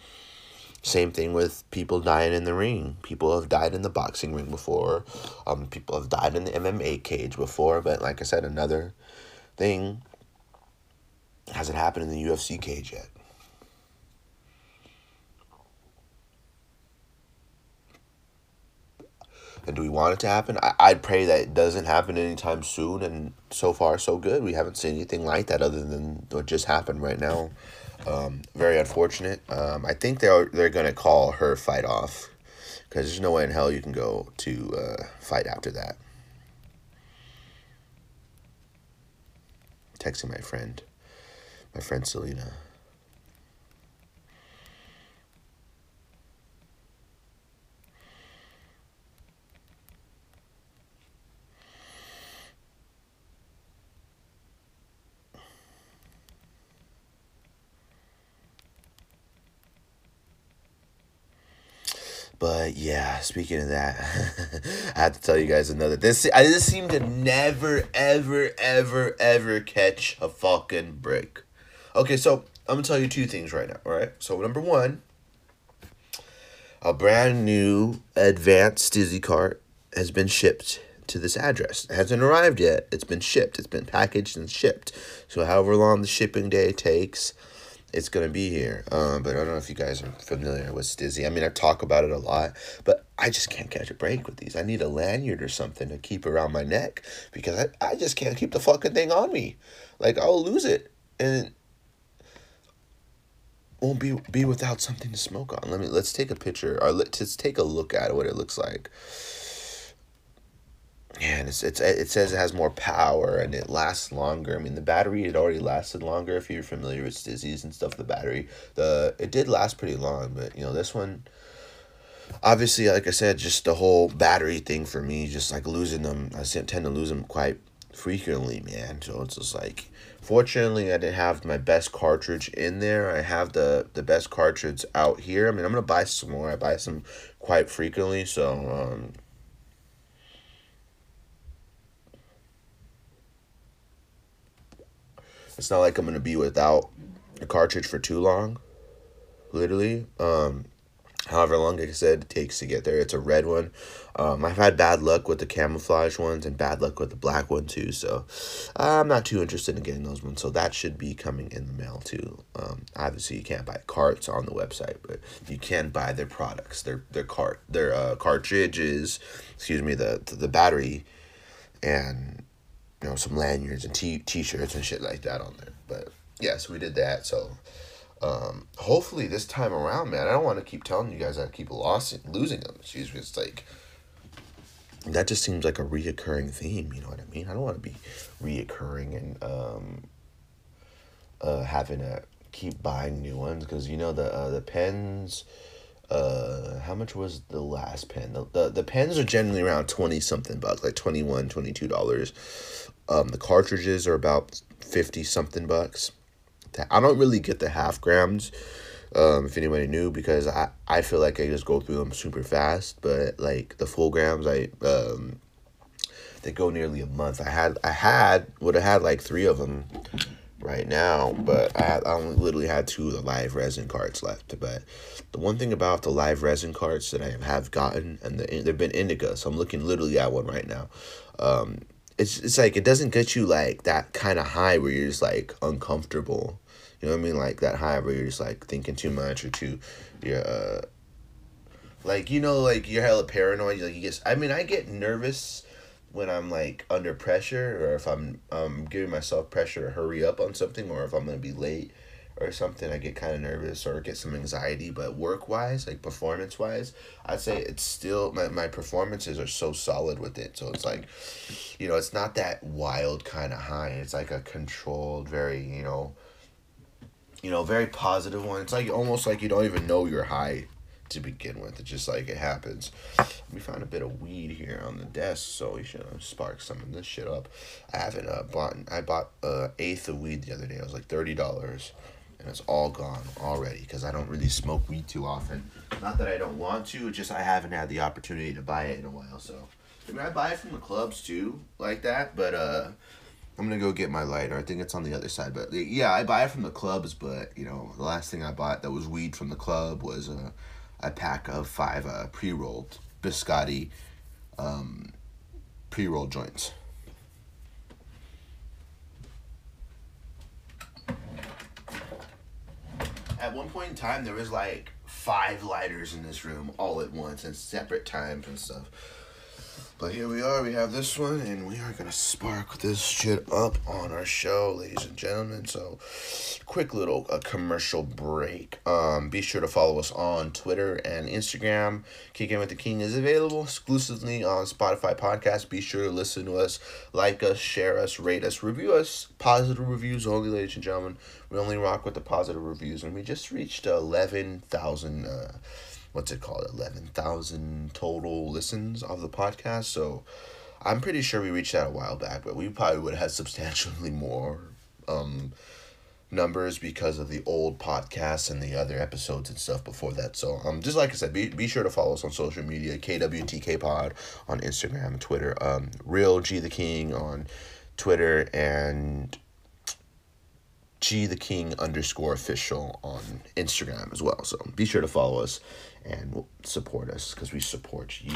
Speaker 1: same thing with people dying in the ring. People have died in the boxing ring before. Um, people have died in the MMA cage before. But like I said, another thing Hasn't happened in the UFC cage yet. And do we want it to happen? I, I'd pray that it doesn't happen anytime soon. And so far, so good. We haven't seen anything like that other than what just happened right now. Um, very unfortunate. Um, I think they're they're gonna call her fight off because there's no way in hell you can go to uh, fight after that. Texting my friend my friend Selena. But yeah, speaking of that, *laughs* I have to tell you guys another. This I just seem to never, ever, ever, ever catch a fucking break. Okay, so I'm gonna tell you two things right now. All right. So number one, a brand new advanced Stizzy cart has been shipped to this address. It hasn't arrived yet. It's been shipped. It's been packaged and shipped. So however long the shipping day takes, it's gonna be here. Um, but I don't know if you guys are familiar with Stizzy. I mean, I talk about it a lot, but I just can't catch a break with these. I need a lanyard or something to keep around my neck because I, I just can't keep the fucking thing on me. Like I'll lose it and won't be be without something to smoke on. Let me let's take a picture or let's take a look at what it looks like. Yeah, and it's, it's it says it has more power and it lasts longer. I mean, the battery it already lasted longer. If you're familiar with Stizzies and stuff, the battery the it did last pretty long, but you know this one. Obviously, like I said, just the whole battery thing for me, just like losing them. I tend to lose them quite frequently, man. So it's just like, fortunately, I didn't have my best cartridge in there. I have the the best cartridge out here. I mean, I'm gonna buy some more. I buy some quite frequently, so um, It's not like I'm gonna be without a cartridge for too long. Literally. Um, however long, like I said, it takes to get there. It's a red one. Um, I've had bad luck with the camouflage ones and bad luck with the black one too. So I'm not too interested in getting those ones. So that should be coming in the mail too. Um, obviously you can't buy carts on the website, but you can buy their products, their their cart, their uh, cartridges. Excuse me, the the, battery, and you know, some lanyards and t t-shirts and shit like that on there. But yeah, so we did that. So um, hopefully this time around, man, I don't want to keep telling you guys I keep lost losing them. Excuse me. It's like that just seems like a reoccurring theme. You know what I mean? I don't want to be reoccurring and um, uh, having to keep buying new ones because you know the uh, the pens uh how much was the last pen the, the, the pens are generally around 20 something bucks like 21 22 dollars um the cartridges are about 50 something bucks i don't really get the half grams um if anybody knew because i i feel like i just go through them super fast but like the full grams i um they go nearly a month i had i had would have had like three of them right now, but I, had, I only literally had two of the live resin carts left. But the one thing about the live resin carts that I have gotten, and the, they've been indica, so I'm looking literally at one right now. Um, it's it's like it doesn't get you like that kind of high where you're just like uncomfortable. You know what I mean? Like that high where you're just like thinking too much or too, you're uh, like you know like you're hella paranoid. Like you get, I mean, I get nervous when I'm like under pressure or if I'm um giving myself pressure to hurry up on something or if I'm gonna be late or something, I get kind of nervous or get some anxiety. But work wise, like performance wise, I'd say it's still my, my performances are so solid with it. So it's like, you know, it's not that wild kind of high. It's like a controlled, very, you know, you know, very positive one. It's like almost like you don't even know you're high to begin with. It's just like it happens. We found a bit of weed here on the desk, so we should uh, spark some of this shit up. I haven't uh, bought. I bought uh eighth of weed the other day. It was like thirty dollars, and it's all gone already because I don't really smoke weed too often. Not that I don't want to, just I haven't had the opportunity to buy it in a while. So I mean, I buy it from the clubs too, like that. But uh, I'm gonna go get my lighter. I think it's on the other side. But yeah, I buy it from the clubs. But you know, the last thing I bought that was weed from the club was uh a pack of five uh, pre rolled biscotti um, pre rolled joints. At one point in time, there was like five lighters in this room all at once in separate times and stuff. But here we are, we have this one, and we are gonna spark this shit up on our show, ladies and gentlemen. So, quick little uh, commercial break. Um, be sure to follow us on Twitter and Instagram. Kicking with the King is available exclusively on Spotify podcast. Be sure to listen to us, like us, share us, rate us, review us. Positive reviews only, ladies and gentlemen. We only rock with the positive reviews, and we just reached eleven thousand. Uh, what's it called 11,000 total listens of the podcast so I'm pretty sure we reached that a while back but we probably would have had substantially more um numbers because of the old podcasts and the other episodes and stuff before that so um just like I said be, be sure to follow us on social media KWTK pod on Instagram Twitter um real G the King on Twitter and G the King underscore official on Instagram as well. So be sure to follow us and support us because we support you,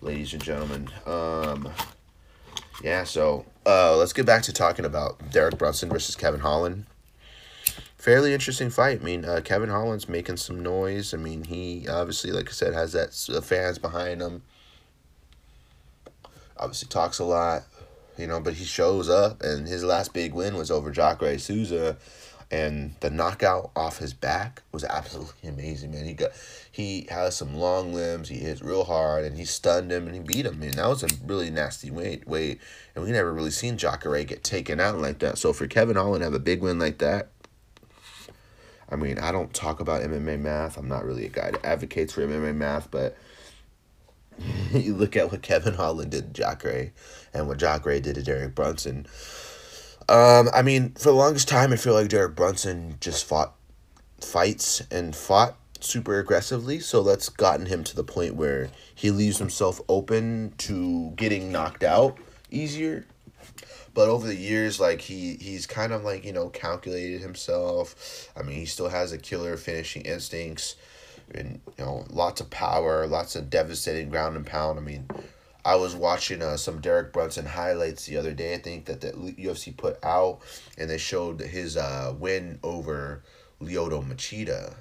Speaker 1: ladies and gentlemen. Um, yeah, so uh, let's get back to talking about Derek Brunson versus Kevin Holland. Fairly interesting fight. I mean, uh, Kevin Holland's making some noise. I mean, he obviously, like I said, has that uh, fans behind him. Obviously, talks a lot, you know, but he shows up, and his last big win was over Jacare Souza and the knockout off his back was absolutely amazing, man. He got he has some long limbs. He hits real hard, and he stunned him and he beat him. Man, that was a really nasty weight. Weight, and we never really seen Jacare get taken out like that. So for Kevin Holland have a big win like that, I mean, I don't talk about MMA math. I'm not really a guy that advocates for MMA math, but *laughs* you look at what Kevin Holland did to Jacare and what Jacare did to Derek Brunson. Um, I mean, for the longest time, I feel like Derek Brunson just fought fights and fought super aggressively. So that's gotten him to the point where he leaves himself open to getting knocked out easier. But over the years, like he he's kind of like you know calculated himself. I mean, he still has a killer finishing instincts, and you know lots of power, lots of devastating ground and pound. I mean, I was watching uh, some Derek Brunson highlights the other day. I think that the UFC put out, and they showed his uh, win over Lyoto Machida.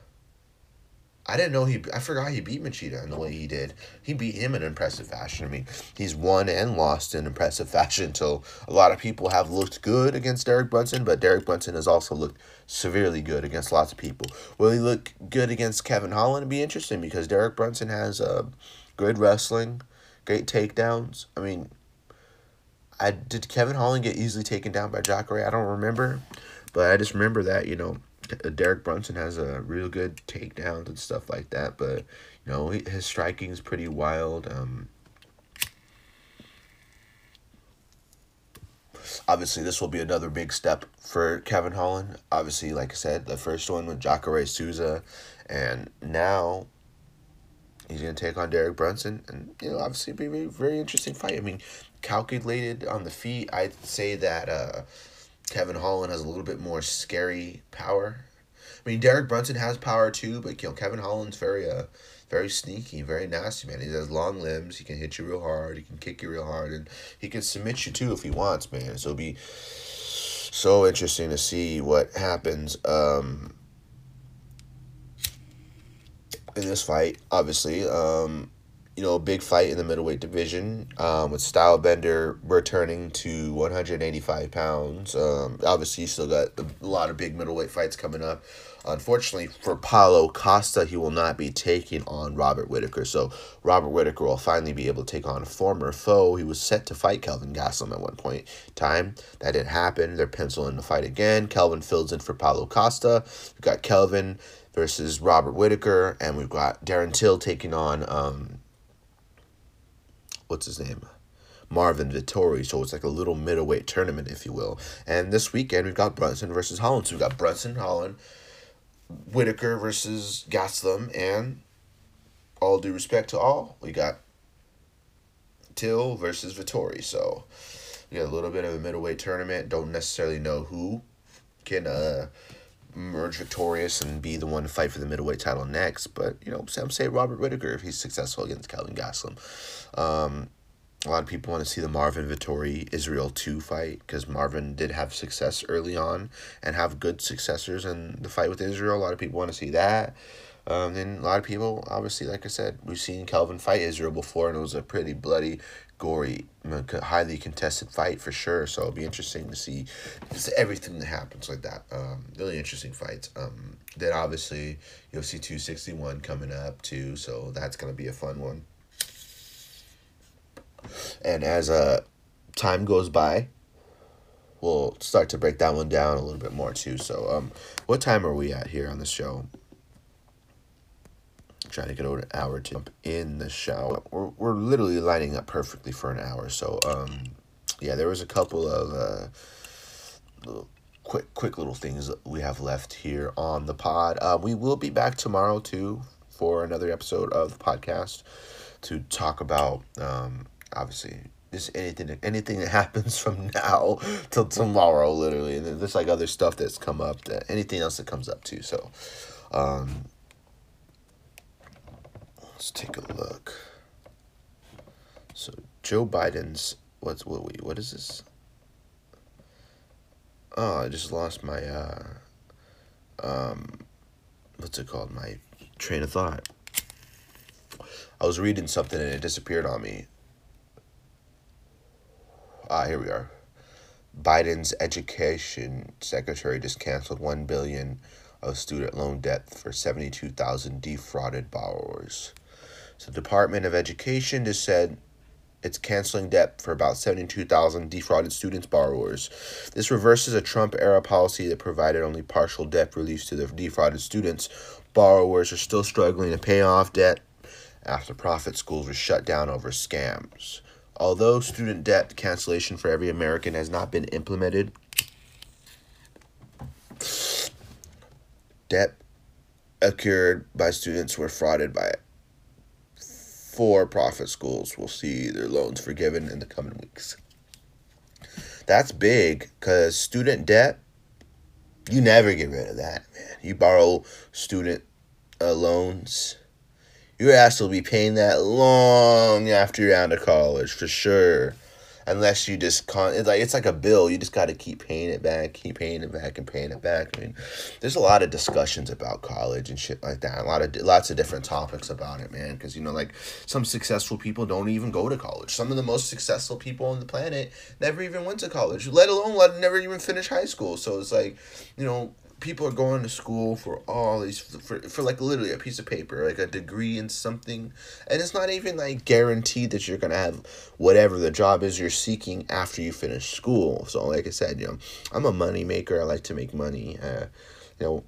Speaker 1: I didn't know he. I forgot he beat Machida in the way he did. He beat him in impressive fashion. I mean, he's won and lost in impressive *laughs* fashion. So a lot of people have looked good against Derek Brunson, but Derek Brunson has also looked severely good against lots of people. Will he look good against Kevin Holland? It'd be interesting because Derek Brunson has uh, good wrestling great takedowns. I mean, I did Kevin Holland get easily taken down by Jacare? I don't remember, but I just remember that you know Derek Brunson has a real good takedowns and stuff like that. But you know his striking is pretty wild. Um, obviously, this will be another big step for Kevin Holland. Obviously, like I said, the first one with Jacare Souza, and now He's going to take on Derek Brunson, and you know, obviously, be a very, very interesting fight. I mean, calculated on the feet, I'd say that uh, Kevin Holland has a little bit more scary power. I mean, Derek Brunson has power too, but you know, Kevin Holland's very uh, very sneaky, very nasty, man. He has long limbs. He can hit you real hard. He can kick you real hard, and he can submit you too if he wants, man. So it'll be so interesting to see what happens. Um, in this fight, obviously. Um, you know, a big fight in the middleweight division um, with Stylebender returning to 185 pounds. Um, obviously, you still got a lot of big middleweight fights coming up. Unfortunately for Paulo Costa, he will not be taking on Robert Whitaker. So Robert Whitaker will finally be able to take on a former foe. He was set to fight Kelvin Gastelum at one point in time. That didn't happen. They're penciling the fight again. Kelvin fills in for Paulo Costa. We've got Kelvin versus Robert Whitaker, and we've got Darren Till taking on um, what's his name? Marvin Vettori. So it's like a little middleweight tournament, if you will. And this weekend we've got Brunson versus Holland. So we've got Brunson, Holland, Whitaker versus Gastelum, and all due respect to all, we got Till versus Vettori. So we got a little bit of a middleweight tournament. Don't necessarily know who can uh emerge victorious and be the one to fight for the middleweight title next. But you know, some say Robert Whitaker if he's successful against Kelvin Gastelum. Um, a lot of people want to see the Marvin Vettori Israel two fight because Marvin did have success early on and have good successors in the fight with Israel. A lot of people want to see that. Um, a lot of people, obviously, like I said, we've seen Calvin fight Israel before, and it was a pretty bloody, gory, highly contested fight for sure. So it'll be interesting to see just everything that happens like that. Um, really interesting fights. Um, then obviously UFC two sixty one coming up too, so that's gonna be a fun one. And as uh, time goes by, we'll start to break that one down a little bit more too. So, um, what time are we at here on the show? Trying to get over an hour to jump in the shower. We're, we're literally lining up perfectly for an hour. So, um, yeah, there was a couple of uh, little quick, quick little things we have left here on the pod. Uh, we will be back tomorrow too for another episode of the podcast to talk about, um, obviously, just anything anything that *laughs* happens from now till tomorrow literally and there's like other stuff that's come up that anything else that comes up too so um Let's take a look. So Joe Biden's what's what what is this? Oh, I just lost my uh um what's it called? My train of thought. I was reading something and it disappeared on me. Ah, here we are. Biden's education secretary just canceled 1 billion of student loan debt for 72,000 defrauded borrowers. So the Department of Education just said it's canceling debt for about 72,000 defrauded students borrowers. This reverses a Trump era policy that provided only partial debt relief to the defrauded students. Borrowers are still struggling to pay off debt after profit schools were shut down over scams. Although student debt cancellation for every American has not been implemented, debt accrued by students were frauded by it. For profit schools will see their loans forgiven in the coming weeks. That's big because student debt, you never get rid of that, man. You borrow student uh, loans your ass will be paying that long after you're out of college for sure. Unless you just con, it's like it's like a bill. You just got to keep paying it back, keep paying it back, and paying it back. I mean, there's a lot of discussions about college and shit like that. A lot of lots of different topics about it, man. Because you know, like some successful people don't even go to college. Some of the most successful people on the planet never even went to college, let alone let never even finish high school. So it's like, you know, people are going to school for all these for, for like literally a piece of paper like a degree in something and it's not even like guaranteed that you're gonna have whatever the job is you're seeking after you finish school. So like i said you know i'm a money maker. I like to make money uh, you know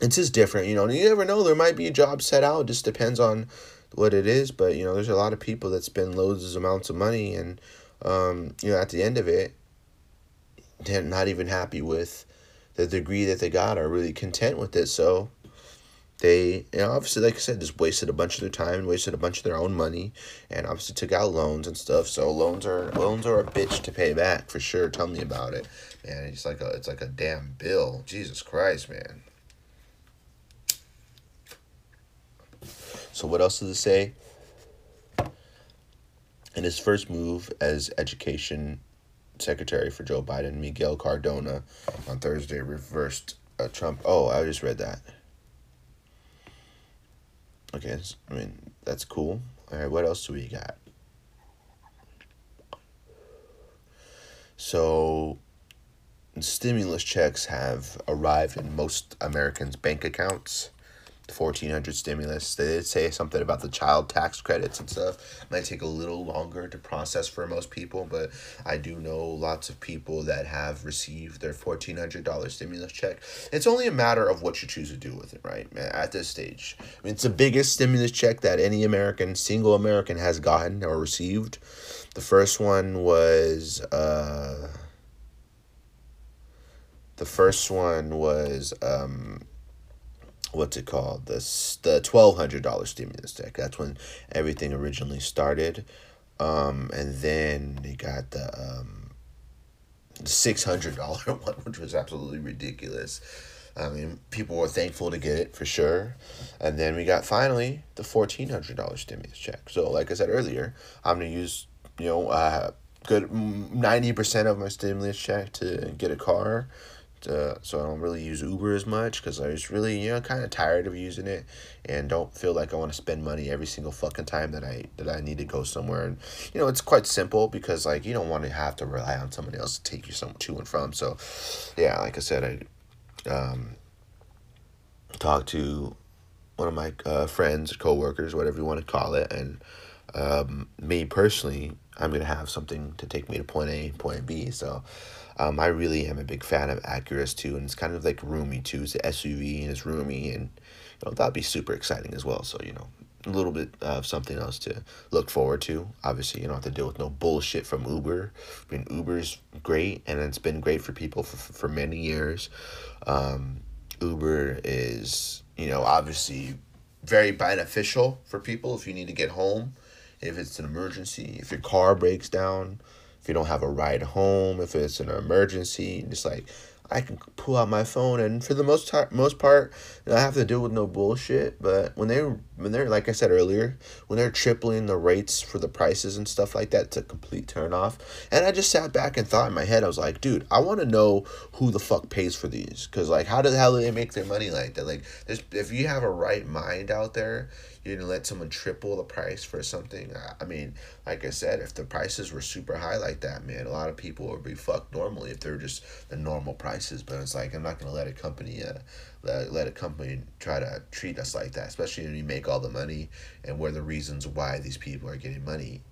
Speaker 1: it's just different you know you never know. There might be a job set out. It just depends on what it is but you know there's a lot of people that spend loads of amounts of money and um, you know at the end of it they're not even happy with the degree that they got are really content with it. So they, know, obviously, like I said, just wasted a bunch of their time, and wasted a bunch of their own money, and obviously took out loans and stuff. So loans are loans are a bitch to pay back for sure. Tell me about it, man. It's like a it's like a damn bill. Jesus Christ, man. So what else does it say? In his first move as education Secretary for Joe Biden, Miguel Cardona, on Thursday reversed uh, Trump. Oh, I just read that. Okay, I mean, that's cool. All right, what else do we got? So, stimulus checks have arrived in most Americans' bank accounts. 1400 stimulus. They did say something about the child tax credits and stuff. It might take a little longer to process for most people, but I do know lots of people that have received their $1,400 stimulus check. It's only a matter of what you choose to do with it, right? At this stage. I mean, it's the biggest stimulus check that any American, single American, has gotten or received. The first one was, uh, the first one was, um, what's it called? The the twelve hundred dollar stimulus check. That's when everything originally started, um, and then they got the um, six hundred dollar *laughs* one, which was absolutely ridiculous. I mean, people were thankful to get it for sure, and then we got finally the fourteen hundred dollar stimulus check. So, like I said earlier, I'm gonna use you know uh, good ninety percent of my stimulus check to get a car uh, so I don't really use Uber as much because I was really you know kind of tired of using it and don't feel like I want to spend money every single fucking time that I that I need to go somewhere. And you know it's quite simple because like you don't want to have to rely on somebody else to take you some to and from. So yeah like I said I um talked to one of my uh, friends co-workers whatever you want to call it and um, me personally I'm gonna have something to take me to point A point B. So um, I really am a big fan of Acuras too, and it's kind of like roomy too. It's an SUV and it's roomy, and you know that'd be super exciting as well. So you know, a little bit of something else to look forward to. Obviously, you don't have to deal with no bullshit from Uber. I mean, Uber's great, and it's been great for people for for many years. Um, Uber is you know obviously very beneficial for people if you need to get home, if it's an emergency, if your car breaks down if you don't have a ride home, if it's an emergency, just like I can pull out my phone and for the most part, most part, I have to deal with no bullshit. But when they when they're like I said earlier, when they're tripling the rates for the prices and stuff like that, it's a complete turn off. And I just sat back and thought in my head, I was like, dude, I want to know who the fuck pays for these, because like, how the hell do they make their money like that? Like, if you have a right mind out there, you're gonna let someone triple the price for something. I mean, like I said, if the prices were super high like that, man, a lot of people would be fucked normally if they're just the normal prices. But it's like I'm not gonna let a company, uh, let, let a company try to treat us like that, especially when you make all the money and we're the reasons why these people are getting money.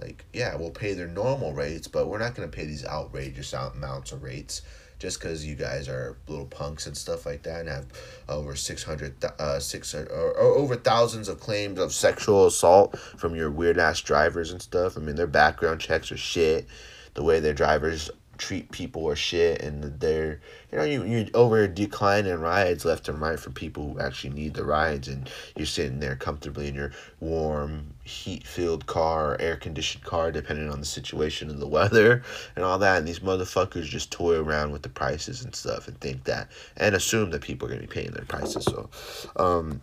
Speaker 1: Like, yeah, we'll pay their normal rates, but we're not gonna pay these outrageous amounts of rates just because you guys are little punks and stuff like that and have over 600 uh 600 or, or over thousands of claims of sexual assault from your weird ass drivers and stuff. I mean their background checks are shit. The way their drivers treat people or shit and they're you know you you over declining rides left and right for people who actually need the rides and you're sitting there comfortably in your warm heat filled car air conditioned car depending on the situation and the weather and all that. And these motherfuckers just toy around with the prices and stuff and think that and assume that people are going to be paying their prices. So um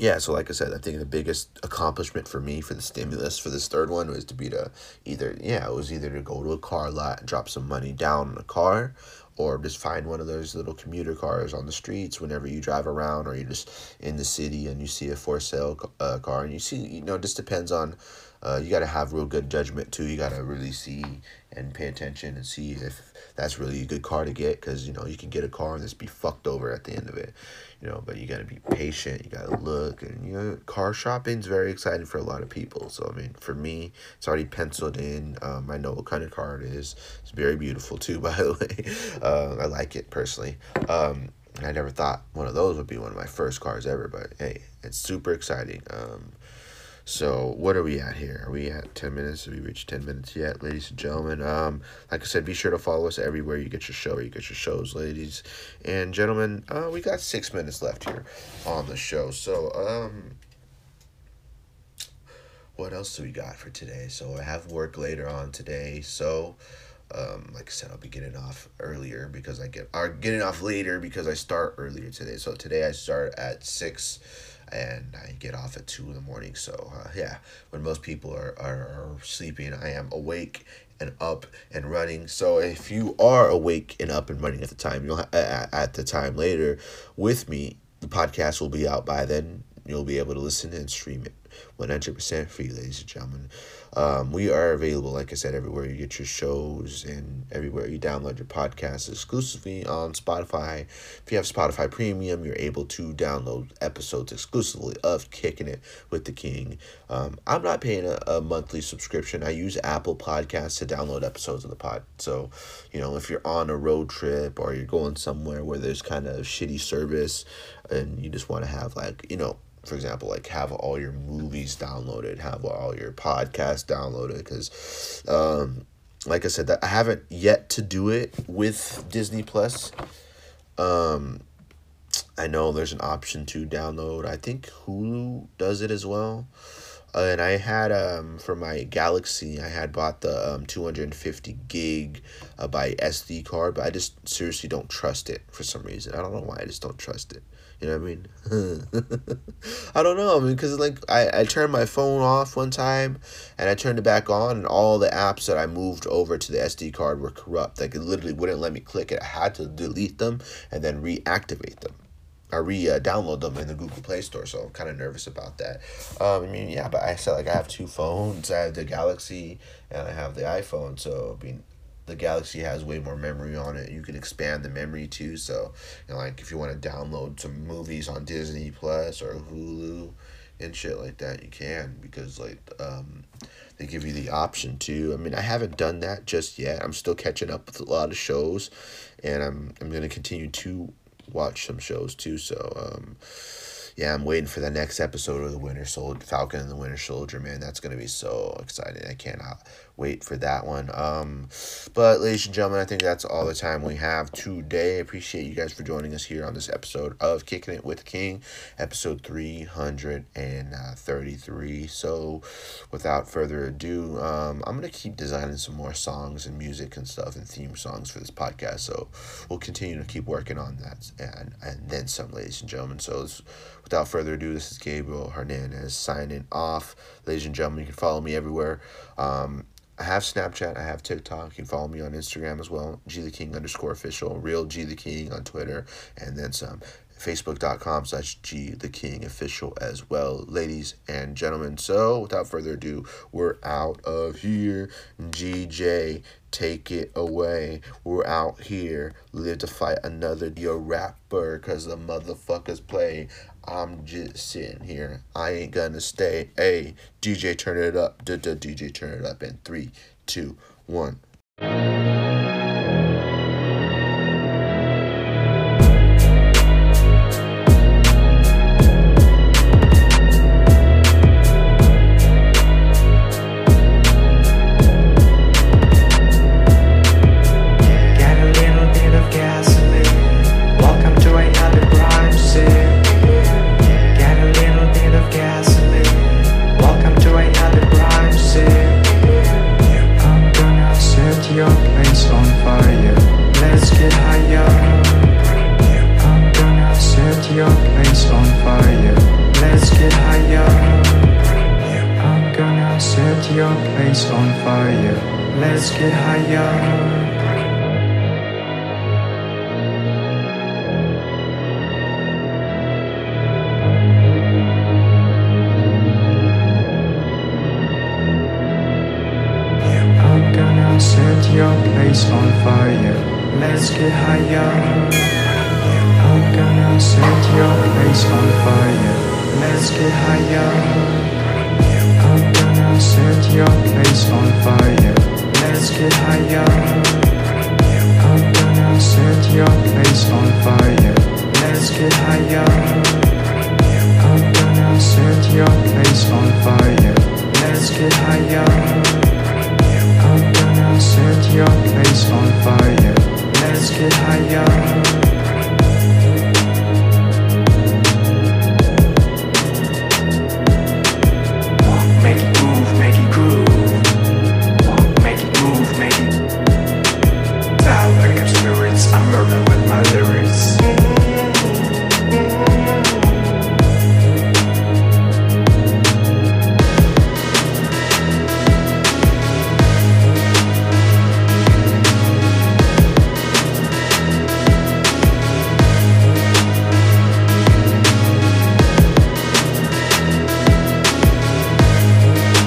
Speaker 1: yeah, so like I said, I think the biggest accomplishment for me for the stimulus for this third one was to be to either yeah, it was either to go to a car lot and drop some money down on a car or just find one of those little commuter cars on the streets whenever you drive around or you're just in the city and you see a for sale uh, car and you see you know just depends on uh, you got to have real good judgment too. You got to really see and pay attention and see if that's really a good car to get because you know you can get a car and just be fucked over at the end of it you know but you got to be patient you got to look and you know car shopping is very exciting for a lot of people. So i mean for me it's already penciled in um, i know what kind of car it is. It's very beautiful too *laughs* by the way. Uh, i like it personally. Um, i never thought one of those would be one of my first cars ever but hey it's super exciting. Um, so what are we at here? Are we at ten minutes? Have we reached ten minutes yet, ladies and gentlemen? Um, like I said, be sure to follow us everywhere you get your show, you get your shows, ladies and gentlemen. Uh, we got six minutes left here on the show. So um, what else do we got for today? So I have work later on today. So um, like I said, I'll be getting off earlier because I get are getting off later because I start earlier today. So today I start at six and I get off at two in the morning. So uh, yeah, when most people are, are, are sleeping, I am awake and up and running. So if you are awake and up and running at the time, you'll ha- at, the time later with me, the podcast will be out by then. You'll be able to listen and stream it. 100% free, ladies and gentlemen. Um, we are available, like I said, everywhere you get your shows and everywhere you download your podcasts exclusively on Spotify. If you have Spotify Premium, you're able to download episodes exclusively of Kicking It with the King. Um, I'm not paying a, a monthly subscription. I use Apple Podcasts to download episodes of the pod. So, you know, if you're on a road trip or you're going somewhere where there's kind of shitty service and you just want to have, like, you know, for example, like have all your movies downloaded, have all your podcasts downloaded, because, um, like I said, that I haven't yet to do it with Disney Plus. Um, I know there's an option to download. I think Hulu does it as well. Uh, and I had um for my Galaxy, I had bought the um two hundred and fifty gig uh, by SD card, but I just seriously don't trust it for some reason. I don't know why. I just don't trust it. You know what I mean? *laughs* I don't know. I mean, because like I, I turned my phone off one time and I turned it back on, and all the apps that I moved over to the SD card were corrupt. Like it literally wouldn't let me click it. I had to delete them and then reactivate them. I re uh, download them in the Google Play Store, so I'm kind of nervous about that. Um, I mean, yeah, but I said like I have two phones. I have the Galaxy and I have the iPhone, so I mean, the Galaxy has way more memory on it. You can expand the memory too. So, you know, like if you want to download some movies on Disney Plus or Hulu and shit like that, you can because like um, they give you the option to. I mean, I haven't done that just yet. I'm still catching up with a lot of shows, and I'm I'm gonna continue to watch some shows too. So, um, yeah, I'm waiting for the next episode of the Winter Soldier, Falcon and the Winter Soldier. Man, that's gonna be so exciting. I cannot wait for that one. Um, but ladies and gentlemen, I think that's all the time we have today. I appreciate you guys for joining us here on this episode of Kicking It with King, episode three hundred and thirty three. So, without further ado, um, I'm gonna keep designing some more songs and music and stuff and theme songs for this podcast. So, we'll continue to keep working on that and and then some, ladies and gentlemen. So
Speaker 2: without further ado, this is Gabriel Hernandez signing off. Ladies and gentlemen, you can follow me everywhere. Um, I have Snapchat, I have TikTok. You can follow me on Instagram as well, G the King underscore official, real G the King on Twitter, and then some. Facebook.com slash G the King official as well, ladies and gentlemen. So without further ado, we're out of here. GJ, take it away. We're out here. Live to fight another yo rapper, cause the motherfuckers play. I'm just sitting here. I ain't gonna stay. Hey, DJ, turn it up. Duh, duh, DJ, turn it up in three, two, one.